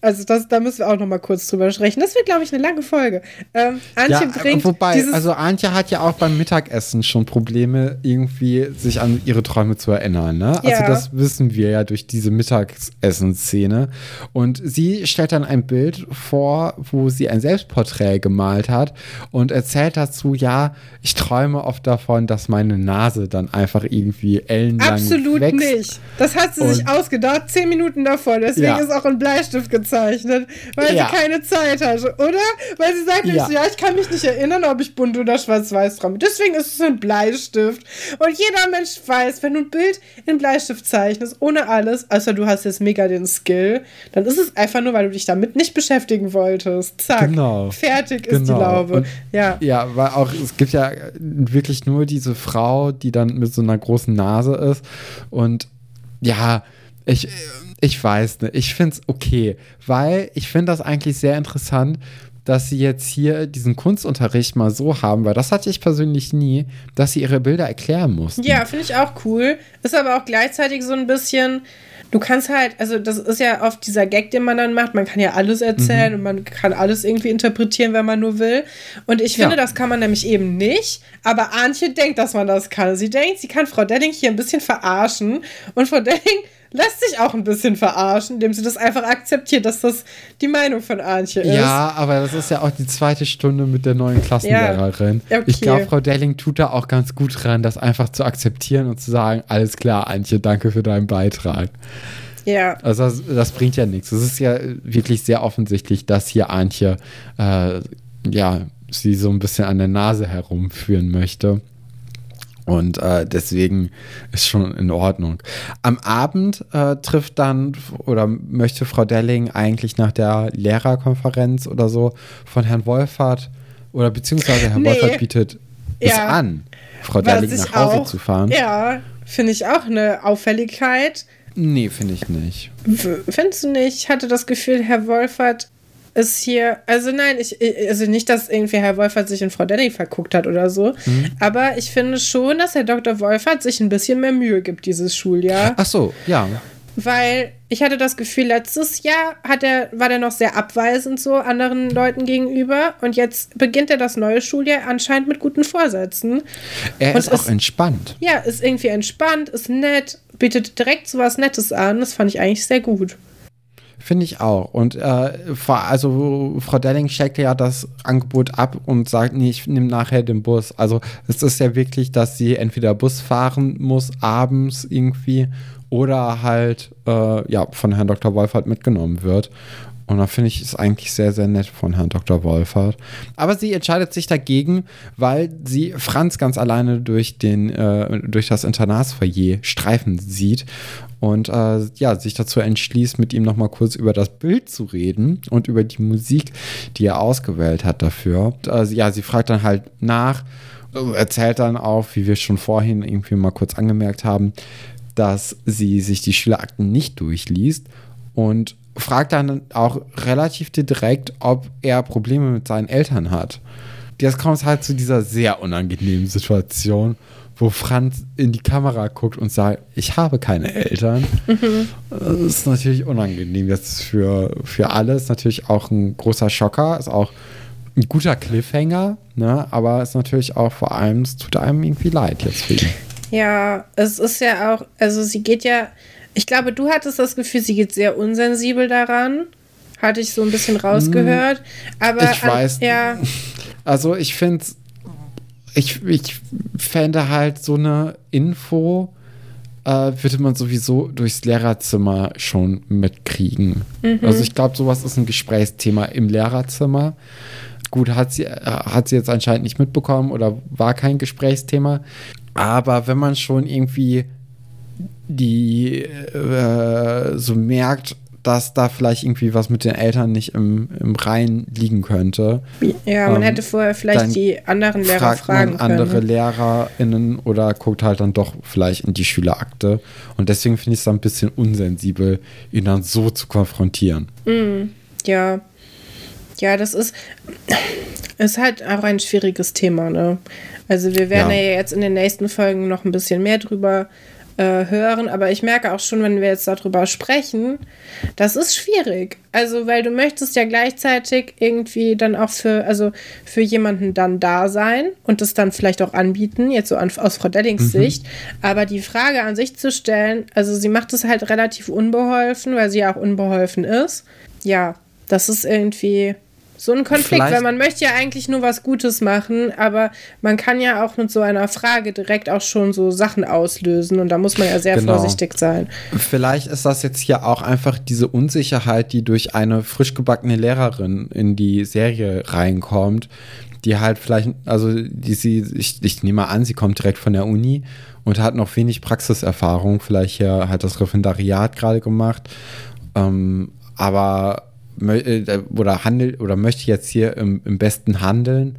also das, da müssen wir auch noch mal kurz drüber sprechen. Das wird, glaube ich, eine lange Folge. Ähm, Antje ja, bringt wobei, also Antje hat ja auch beim Mittagessen schon Probleme, irgendwie sich an ihre Träume zu erinnern. Ne? Also ja. das wissen wir ja durch diese Mittagessen-Szene. Und sie stellt dann ein Bild vor, wo sie ein Selbstporträt gemalt hat und erzählt dazu, ja, ich träume oft davon, dass meine Nase dann einfach irgendwie ellenlang Absolut wächst. nicht. Das hat sie und sich ausgedacht, zehn Minuten davor. Deswegen ja. ist auch ein Bleistift gezeigt gezeichnet, weil ja. sie keine Zeit hatte, oder? Weil sie sagt ja. so, ja, ich kann mich nicht erinnern, ob ich bunt oder schwarz-weiß träume. Deswegen ist es ein Bleistift. Und jeder Mensch weiß, wenn du ein Bild in Bleistift zeichnest, ohne alles, außer du hast jetzt mega den Skill, dann ist es einfach nur, weil du dich damit nicht beschäftigen wolltest. Zack. Genau. Fertig genau. ist die genau. Laube. Und, ja. Ja, weil auch, es gibt ja wirklich nur diese Frau, die dann mit so einer großen Nase ist und ja, ich ich weiß nicht. Ich finde es okay, weil ich finde das eigentlich sehr interessant, dass sie jetzt hier diesen Kunstunterricht mal so haben, weil das hatte ich persönlich nie, dass sie ihre Bilder erklären mussten. Ja, finde ich auch cool. Ist aber auch gleichzeitig so ein bisschen, du kannst halt, also das ist ja oft dieser Gag, den man dann macht, man kann ja alles erzählen mhm. und man kann alles irgendwie interpretieren, wenn man nur will. Und ich finde, ja. das kann man nämlich eben nicht, aber Antje denkt, dass man das kann. Sie denkt, sie kann Frau Delling hier ein bisschen verarschen und Frau Delling lässt sich auch ein bisschen verarschen, indem sie das einfach akzeptiert, dass das die Meinung von Antje ist. Ja, aber das ist ja auch die zweite Stunde mit der neuen Klassenlehrerin. Ja, okay. Ich glaube, Frau Delling tut da auch ganz gut dran, das einfach zu akzeptieren und zu sagen, alles klar, Antje, danke für deinen Beitrag. Ja. Also das, das bringt ja nichts. Es ist ja wirklich sehr offensichtlich, dass hier Antje äh, ja sie so ein bisschen an der Nase herumführen möchte. Und äh, deswegen ist schon in Ordnung. Am Abend äh, trifft dann oder möchte Frau Delling eigentlich nach der Lehrerkonferenz oder so von Herrn Wolfert oder beziehungsweise Herr nee. Wolfert bietet ja. es an, Frau Delling nach Hause auch, zu fahren. Ja, finde ich auch eine Auffälligkeit. Nee, finde ich nicht. Findest du nicht? Ich hatte das Gefühl, Herr Wolfert ist hier, also nein, ich, also nicht, dass irgendwie Herr Wolfert sich in Frau Denny verguckt hat oder so, mhm. aber ich finde schon, dass Herr Dr. Wolfert sich ein bisschen mehr Mühe gibt dieses Schuljahr. Ach so, ja. Weil ich hatte das Gefühl, letztes Jahr hat er, war der noch sehr abweisend so anderen Leuten gegenüber und jetzt beginnt er das neue Schuljahr anscheinend mit guten Vorsätzen. Er und ist auch entspannt. Ja, ist irgendwie entspannt, ist nett, bietet direkt so was Nettes an. Das fand ich eigentlich sehr gut. Finde ich auch. Und äh, also Frau Delling checkt ja das Angebot ab und sagt, nee, ich nehme nachher den Bus. Also es ist ja wirklich, dass sie entweder Bus fahren muss, abends irgendwie, oder halt äh, ja, von Herrn Dr. Wolfert mitgenommen wird. Und da finde ich es eigentlich sehr, sehr nett von Herrn Dr. Wolfert. Aber sie entscheidet sich dagegen, weil sie Franz ganz alleine durch, den, äh, durch das Internatsfoyer streifen sieht und äh, ja, sich dazu entschließt, mit ihm nochmal kurz über das Bild zu reden und über die Musik, die er ausgewählt hat dafür. Und, äh, ja, sie fragt dann halt nach, erzählt dann auch, wie wir schon vorhin irgendwie mal kurz angemerkt haben, dass sie sich die Schülerakten nicht durchliest und fragt dann auch relativ direkt, ob er Probleme mit seinen Eltern hat. Jetzt kommt es halt zu dieser sehr unangenehmen Situation, wo Franz in die Kamera guckt und sagt, ich habe keine Eltern. Mhm. Das ist natürlich unangenehm jetzt für, für alle. Ist natürlich auch ein großer Schocker, ist auch ein guter Cliffhanger, ne? aber ist natürlich auch vor allem, es tut einem irgendwie leid jetzt für ihn. Ja, es ist ja auch, also sie geht ja, ich glaube, du hattest das Gefühl, sie geht sehr unsensibel daran. Hatte ich so ein bisschen rausgehört. Aber ich weiß. Ja. Also ich finde ich, ich fände halt so eine Info, äh, würde man sowieso durchs Lehrerzimmer schon mitkriegen. Mhm. Also ich glaube, sowas ist ein Gesprächsthema im Lehrerzimmer. Gut, hat sie, äh, hat sie jetzt anscheinend nicht mitbekommen oder war kein Gesprächsthema. Aber wenn man schon irgendwie die äh, so merkt, dass da vielleicht irgendwie was mit den Eltern nicht im, im Reihen liegen könnte. Ja, man ähm, hätte vorher vielleicht die anderen Lehrer fragt fragen man können. andere LehrerInnen oder guckt halt dann doch vielleicht in die Schülerakte. Und deswegen finde ich es dann ein bisschen unsensibel, ihn dann so zu konfrontieren. Mm, ja. Ja, das ist, ist halt auch ein schwieriges Thema, ne? Also wir werden ja. ja jetzt in den nächsten Folgen noch ein bisschen mehr drüber äh, hören, aber ich merke auch schon, wenn wir jetzt darüber sprechen, das ist schwierig. Also, weil du möchtest ja gleichzeitig irgendwie dann auch für, also für jemanden dann da sein und das dann vielleicht auch anbieten, jetzt so an, aus Frau Dellings mhm. Sicht. Aber die Frage an sich zu stellen, also sie macht es halt relativ unbeholfen, weil sie ja auch unbeholfen ist. Ja, das ist irgendwie so ein Konflikt, Vielleicht. weil man möchte ja eigentlich nur was Gutes machen, aber man kann ja auch mit so einer Frage direkt auch schon so Sachen auslösen und da muss man ja sehr genau. vorsichtig sein. Vielleicht ist das jetzt hier auch einfach diese Unsicherheit, die durch eine frisch gebackene Lehrerin in die Serie reinkommt, die halt vielleicht, also die sie, ich, ich nehme an, sie kommt direkt von der Uni und hat noch wenig Praxiserfahrung, vielleicht hier hat das Referendariat gerade gemacht, ähm, aber oder handelt oder möchte jetzt hier im, im besten handeln,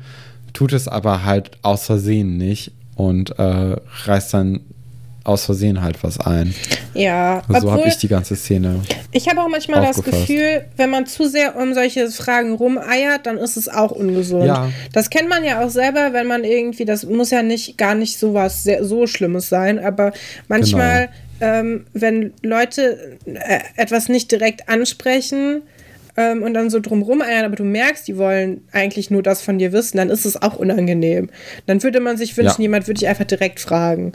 tut es aber halt aus Versehen nicht und äh, reißt dann aus Versehen halt was ein. Ja, so habe ich die ganze Szene. Ich habe auch manchmal aufgefasst. das Gefühl, wenn man zu sehr um solche Fragen rumeiert, dann ist es auch ungesund. Ja. Das kennt man ja auch selber, wenn man irgendwie, das muss ja nicht gar nicht so was sehr, so Schlimmes sein, aber manchmal, genau. ähm, wenn Leute äh, etwas nicht direkt ansprechen, ähm, und dann so drumrum eiern, aber du merkst, die wollen eigentlich nur das von dir wissen, dann ist es auch unangenehm. Dann würde man sich wünschen, ja. jemand würde dich einfach direkt fragen.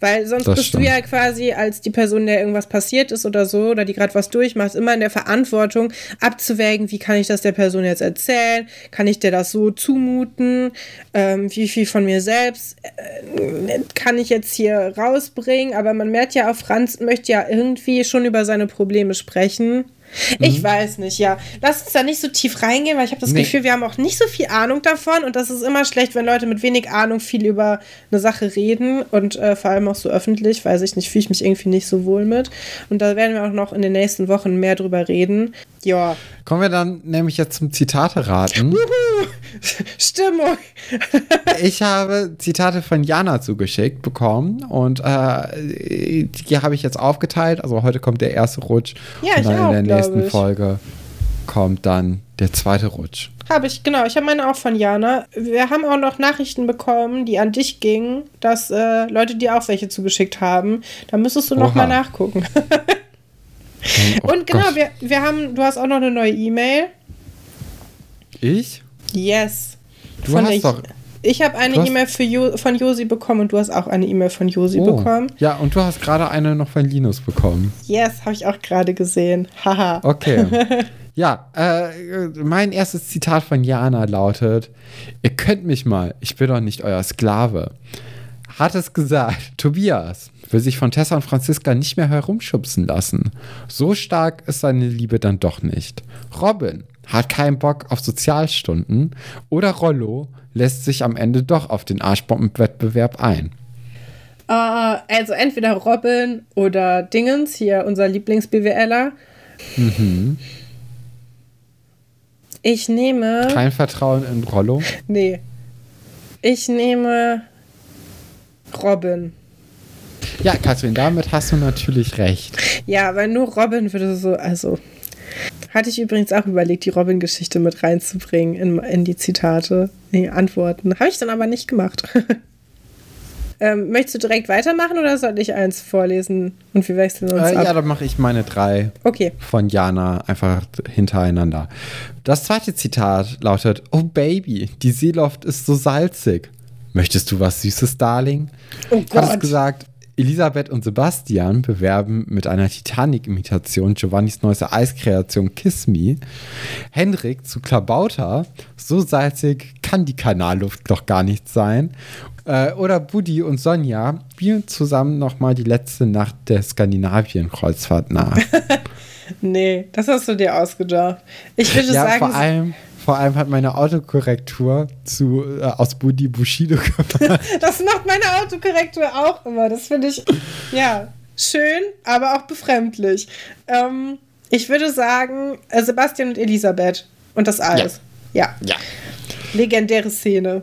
Weil sonst das bist stimmt. du ja quasi als die Person, der irgendwas passiert ist oder so, oder die gerade was durchmacht, immer in der Verantwortung abzuwägen, wie kann ich das der Person jetzt erzählen? Kann ich dir das so zumuten? Ähm, wie viel von mir selbst äh, kann ich jetzt hier rausbringen? Aber man merkt ja auch, Franz möchte ja irgendwie schon über seine Probleme sprechen. Ich mhm. weiß nicht, ja. Lass uns da nicht so tief reingehen, weil ich habe das nee. Gefühl, wir haben auch nicht so viel Ahnung davon und das ist immer schlecht, wenn Leute mit wenig Ahnung viel über eine Sache reden und äh, vor allem auch so öffentlich, weiß ich nicht, fühle ich mich irgendwie nicht so wohl mit. Und da werden wir auch noch in den nächsten Wochen mehr drüber reden. Ja. Kommen wir dann nämlich jetzt zum Zitate raten. Stimmung. ich habe Zitate von Jana zugeschickt bekommen und äh, die habe ich jetzt aufgeteilt. Also heute kommt der erste Rutsch ja, und dann auch, in der nächsten ich. Folge kommt dann der zweite Rutsch. Habe ich, genau. Ich habe meine auch von Jana. Wir haben auch noch Nachrichten bekommen, die an dich gingen, dass äh, Leute dir auch welche zugeschickt haben. Da müsstest du Oha. noch mal nachgucken. oh, Und genau, wir, wir haben, du hast auch noch eine neue E-Mail. Ich? Yes. Du von hast doch. Ich habe eine E-Mail jo von Josi bekommen und du hast auch eine E-Mail von Josi oh. bekommen. Ja, und du hast gerade eine noch von Linus bekommen. Yes, habe ich auch gerade gesehen. Haha. okay. Ja, äh, mein erstes Zitat von Jana lautet: Ihr könnt mich mal, ich bin doch nicht euer Sklave. Hat es gesagt, Tobias will sich von Tessa und Franziska nicht mehr herumschubsen lassen. So stark ist seine Liebe dann doch nicht. Robin hat keinen Bock auf Sozialstunden oder Rollo lässt sich am Ende doch auf den Arschbombenwettbewerb ein. Uh, also entweder Robin oder Dingens, hier unser Lieblings-BWLer. Mhm. Ich nehme. Kein Vertrauen in Rollo? Nee. Ich nehme Robin. Ja, Katrin, damit hast du natürlich recht. Ja, weil nur Robin würde so, also hatte ich übrigens auch überlegt, die Robin-Geschichte mit reinzubringen in, in die Zitate, in die Antworten. Habe ich dann aber nicht gemacht. ähm, möchtest du direkt weitermachen oder soll ich eins vorlesen und wir wechseln uns äh, ab? Ja, dann mache ich meine drei okay. von Jana einfach hintereinander. Das zweite Zitat lautet: Oh Baby, die Seeloft ist so salzig. Möchtest du was Süßes, Darling? Oh Gott. Hat es gesagt, Elisabeth und Sebastian bewerben mit einer Titanic-Imitation Giovannis neueste Eiskreation Kiss Me. Henrik zu Klabauter, so salzig kann die Kanalluft doch gar nicht sein. Äh, oder Buddy und Sonja spielen zusammen nochmal die letzte Nacht der Skandinavien-Kreuzfahrt nach. nee, das hast du dir ausgedacht. Ich würde ja, sagen. Vor allem, vor allem hat meine Autokorrektur zu, äh, aus Budi Bushido gemacht. das macht meine Autokorrektur auch immer. Das finde ich, ja, schön, aber auch befremdlich. Ähm, ich würde sagen, äh, Sebastian und Elisabeth und das Eis. Ja. ja. ja. Legendäre Szene.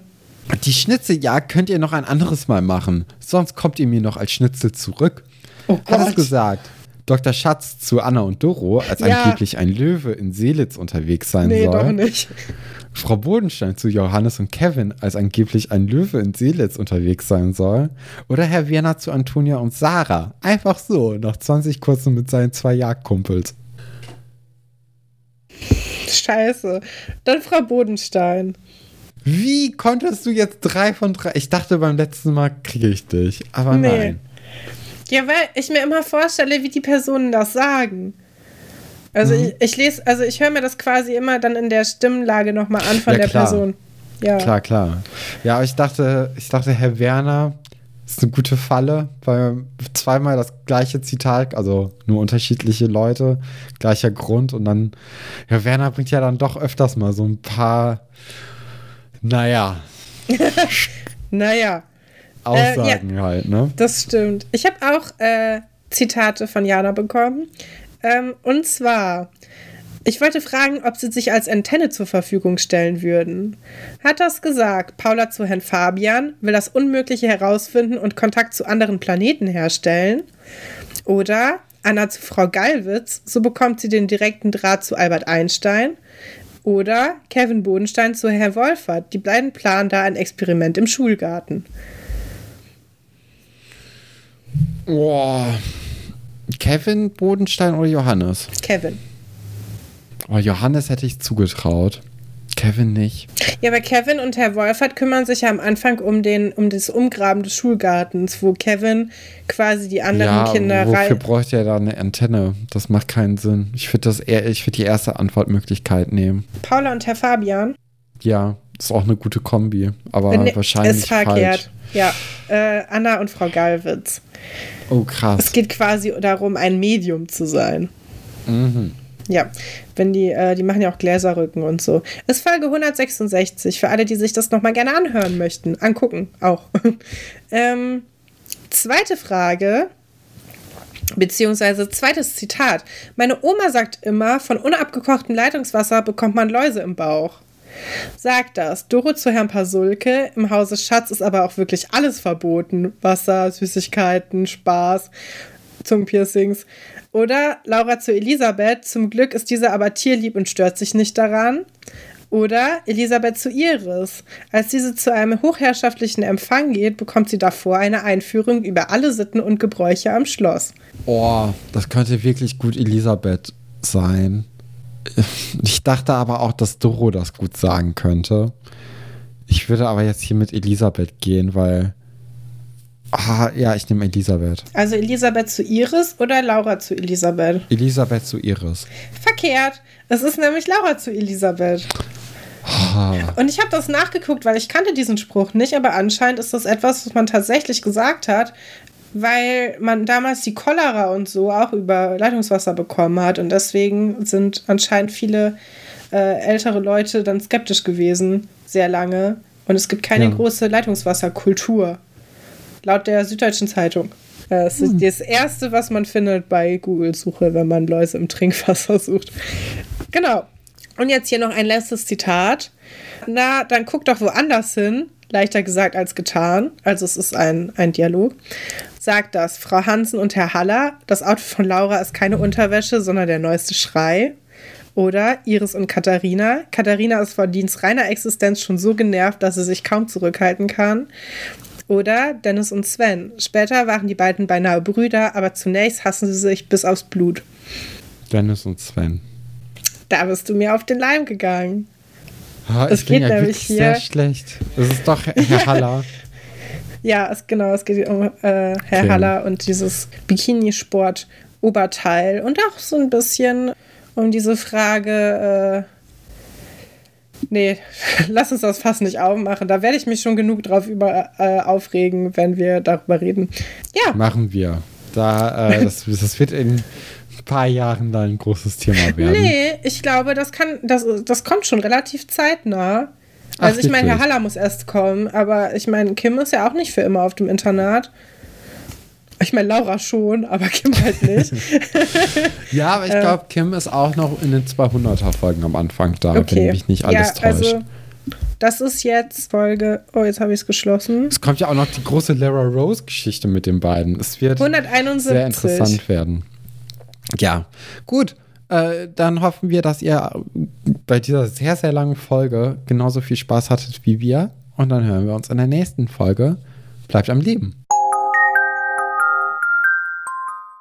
Die Schnitzeljagd könnt ihr noch ein anderes Mal machen. Sonst kommt ihr mir noch als Schnitzel zurück. Oh Gott. Hat es gesagt. Dr. Schatz zu Anna und Doro, als ja. angeblich ein Löwe in Seelitz unterwegs sein nee, soll. Nee, doch nicht. Frau Bodenstein zu Johannes und Kevin, als angeblich ein Löwe in Seelitz unterwegs sein soll. Oder Herr Werner zu Antonia und Sarah. Einfach so, nach 20 kurzen mit seinen zwei Jagdkumpels. Scheiße. Dann Frau Bodenstein. Wie konntest du jetzt drei von drei? Ich dachte beim letzten Mal kriege ich dich, aber nee. nein. Ja, weil ich mir immer vorstelle, wie die Personen das sagen. Also mhm. ich, ich, lese, also ich höre mir das quasi immer dann in der Stimmlage nochmal an von ja, der klar. Person. Ja. Klar, klar. Ja, aber ich dachte, ich dachte, Herr Werner ist eine gute Falle, weil zweimal das gleiche Zitat, also nur unterschiedliche Leute, gleicher Grund und dann, Herr Werner bringt ja dann doch öfters mal so ein paar, naja. naja. Aussagen äh, ja, halt, ne? Das stimmt. Ich habe auch äh, Zitate von Jana bekommen. Ähm, und zwar, ich wollte fragen, ob sie sich als Antenne zur Verfügung stellen würden. Hat das gesagt, Paula zu Herrn Fabian will das Unmögliche herausfinden und Kontakt zu anderen Planeten herstellen? Oder Anna zu Frau Gallwitz, so bekommt sie den direkten Draht zu Albert Einstein? Oder Kevin Bodenstein zu Herrn Wolfert, die beiden planen da ein Experiment im Schulgarten. Boah. Kevin Bodenstein oder Johannes? Kevin. Oh, Johannes hätte ich zugetraut. Kevin nicht. Ja, aber Kevin und Herr Wolfert kümmern sich ja am Anfang um, den, um das Umgraben des Schulgartens, wo Kevin quasi die anderen ja, Kinder rein. Wofür bräuchte er da eine Antenne? Das macht keinen Sinn. Ich würde würd die erste Antwortmöglichkeit nehmen. Paula und Herr Fabian? Ja, ist auch eine gute Kombi, aber ne, wahrscheinlich ist verkehrt. Falsch. Ja, äh, Anna und Frau Gallwitz. Oh, krass. Es geht quasi darum, ein Medium zu sein. Mhm. Ja, wenn die, äh, die machen ja auch Gläserrücken und so. Das ist Folge 166, für alle, die sich das nochmal gerne anhören möchten. Angucken auch. ähm, zweite Frage, beziehungsweise zweites Zitat. Meine Oma sagt immer, von unabgekochtem Leitungswasser bekommt man Läuse im Bauch. Sagt das. Doro zu Herrn Pasulke. Im Hause Schatz ist aber auch wirklich alles verboten. Wasser, Süßigkeiten, Spaß, Zungenpiercings. Oder Laura zu Elisabeth. Zum Glück ist diese aber tierlieb und stört sich nicht daran. Oder Elisabeth zu Iris. Als diese zu einem hochherrschaftlichen Empfang geht, bekommt sie davor eine Einführung über alle Sitten und Gebräuche am Schloss. Oh, das könnte wirklich gut Elisabeth sein. Ich dachte aber auch, dass Doro das gut sagen könnte. Ich würde aber jetzt hier mit Elisabeth gehen, weil. Ah, ja, ich nehme Elisabeth. Also Elisabeth zu Iris oder Laura zu Elisabeth? Elisabeth zu Iris. Verkehrt. Es ist nämlich Laura zu Elisabeth. Ah. Und ich habe das nachgeguckt, weil ich kannte diesen Spruch nicht, aber anscheinend ist das etwas, was man tatsächlich gesagt hat, weil man damals die Cholera und so auch über Leitungswasser bekommen hat und deswegen sind anscheinend viele äh, ältere Leute dann skeptisch gewesen, sehr lange. Und es gibt keine ja. große Leitungswasserkultur. Laut der Süddeutschen Zeitung. Das ist hm. das Erste, was man findet bei Google-Suche, wenn man Läuse im Trinkwasser sucht. Genau. Und jetzt hier noch ein letztes Zitat. Na, dann guck doch woanders hin. Leichter gesagt als getan. Also es ist ein, ein Dialog sagt das Frau Hansen und Herr Haller. Das Outfit von Laura ist keine Unterwäsche, sondern der neueste Schrei. Oder Iris und Katharina. Katharina ist vor Dienst reiner Existenz schon so genervt, dass sie sich kaum zurückhalten kann. Oder Dennis und Sven. Später waren die beiden beinahe Brüder, aber zunächst hassen sie sich bis aufs Blut. Dennis und Sven. Da bist du mir auf den Leim gegangen. Oh, es geht nämlich hier. sehr schlecht. Das ist doch Herr Haller. Ja, es, genau, es geht um äh, Herr okay. Haller und dieses Bikinisport-Oberteil und auch so ein bisschen um diese Frage, äh, nee, lass uns das fast nicht aufmachen. Da werde ich mich schon genug drauf über, äh, aufregen, wenn wir darüber reden. Ja. Machen wir. Da, äh, das, das wird in paar Jahren da ein großes Thema werden. Nee, ich glaube, das kann, das, das kommt schon relativ zeitnah. Also Ach, ich meine, Herr Haller muss erst kommen, aber ich meine, Kim ist ja auch nicht für immer auf dem Internat. Ich meine, Laura schon, aber Kim halt nicht. ja, aber ich glaube, äh. Kim ist auch noch in den 200er-Folgen am Anfang da, okay. wenn mich nicht alles ja, täuscht. Also, das ist jetzt Folge. Oh, jetzt habe ich es geschlossen. Es kommt ja auch noch die große Lara Rose-Geschichte mit den beiden. Es wird 171. sehr interessant werden. Ja, gut. Äh, dann hoffen wir, dass ihr bei dieser sehr, sehr langen Folge genauso viel Spaß hattet wie wir. Und dann hören wir uns in der nächsten Folge. Bleibt am Leben.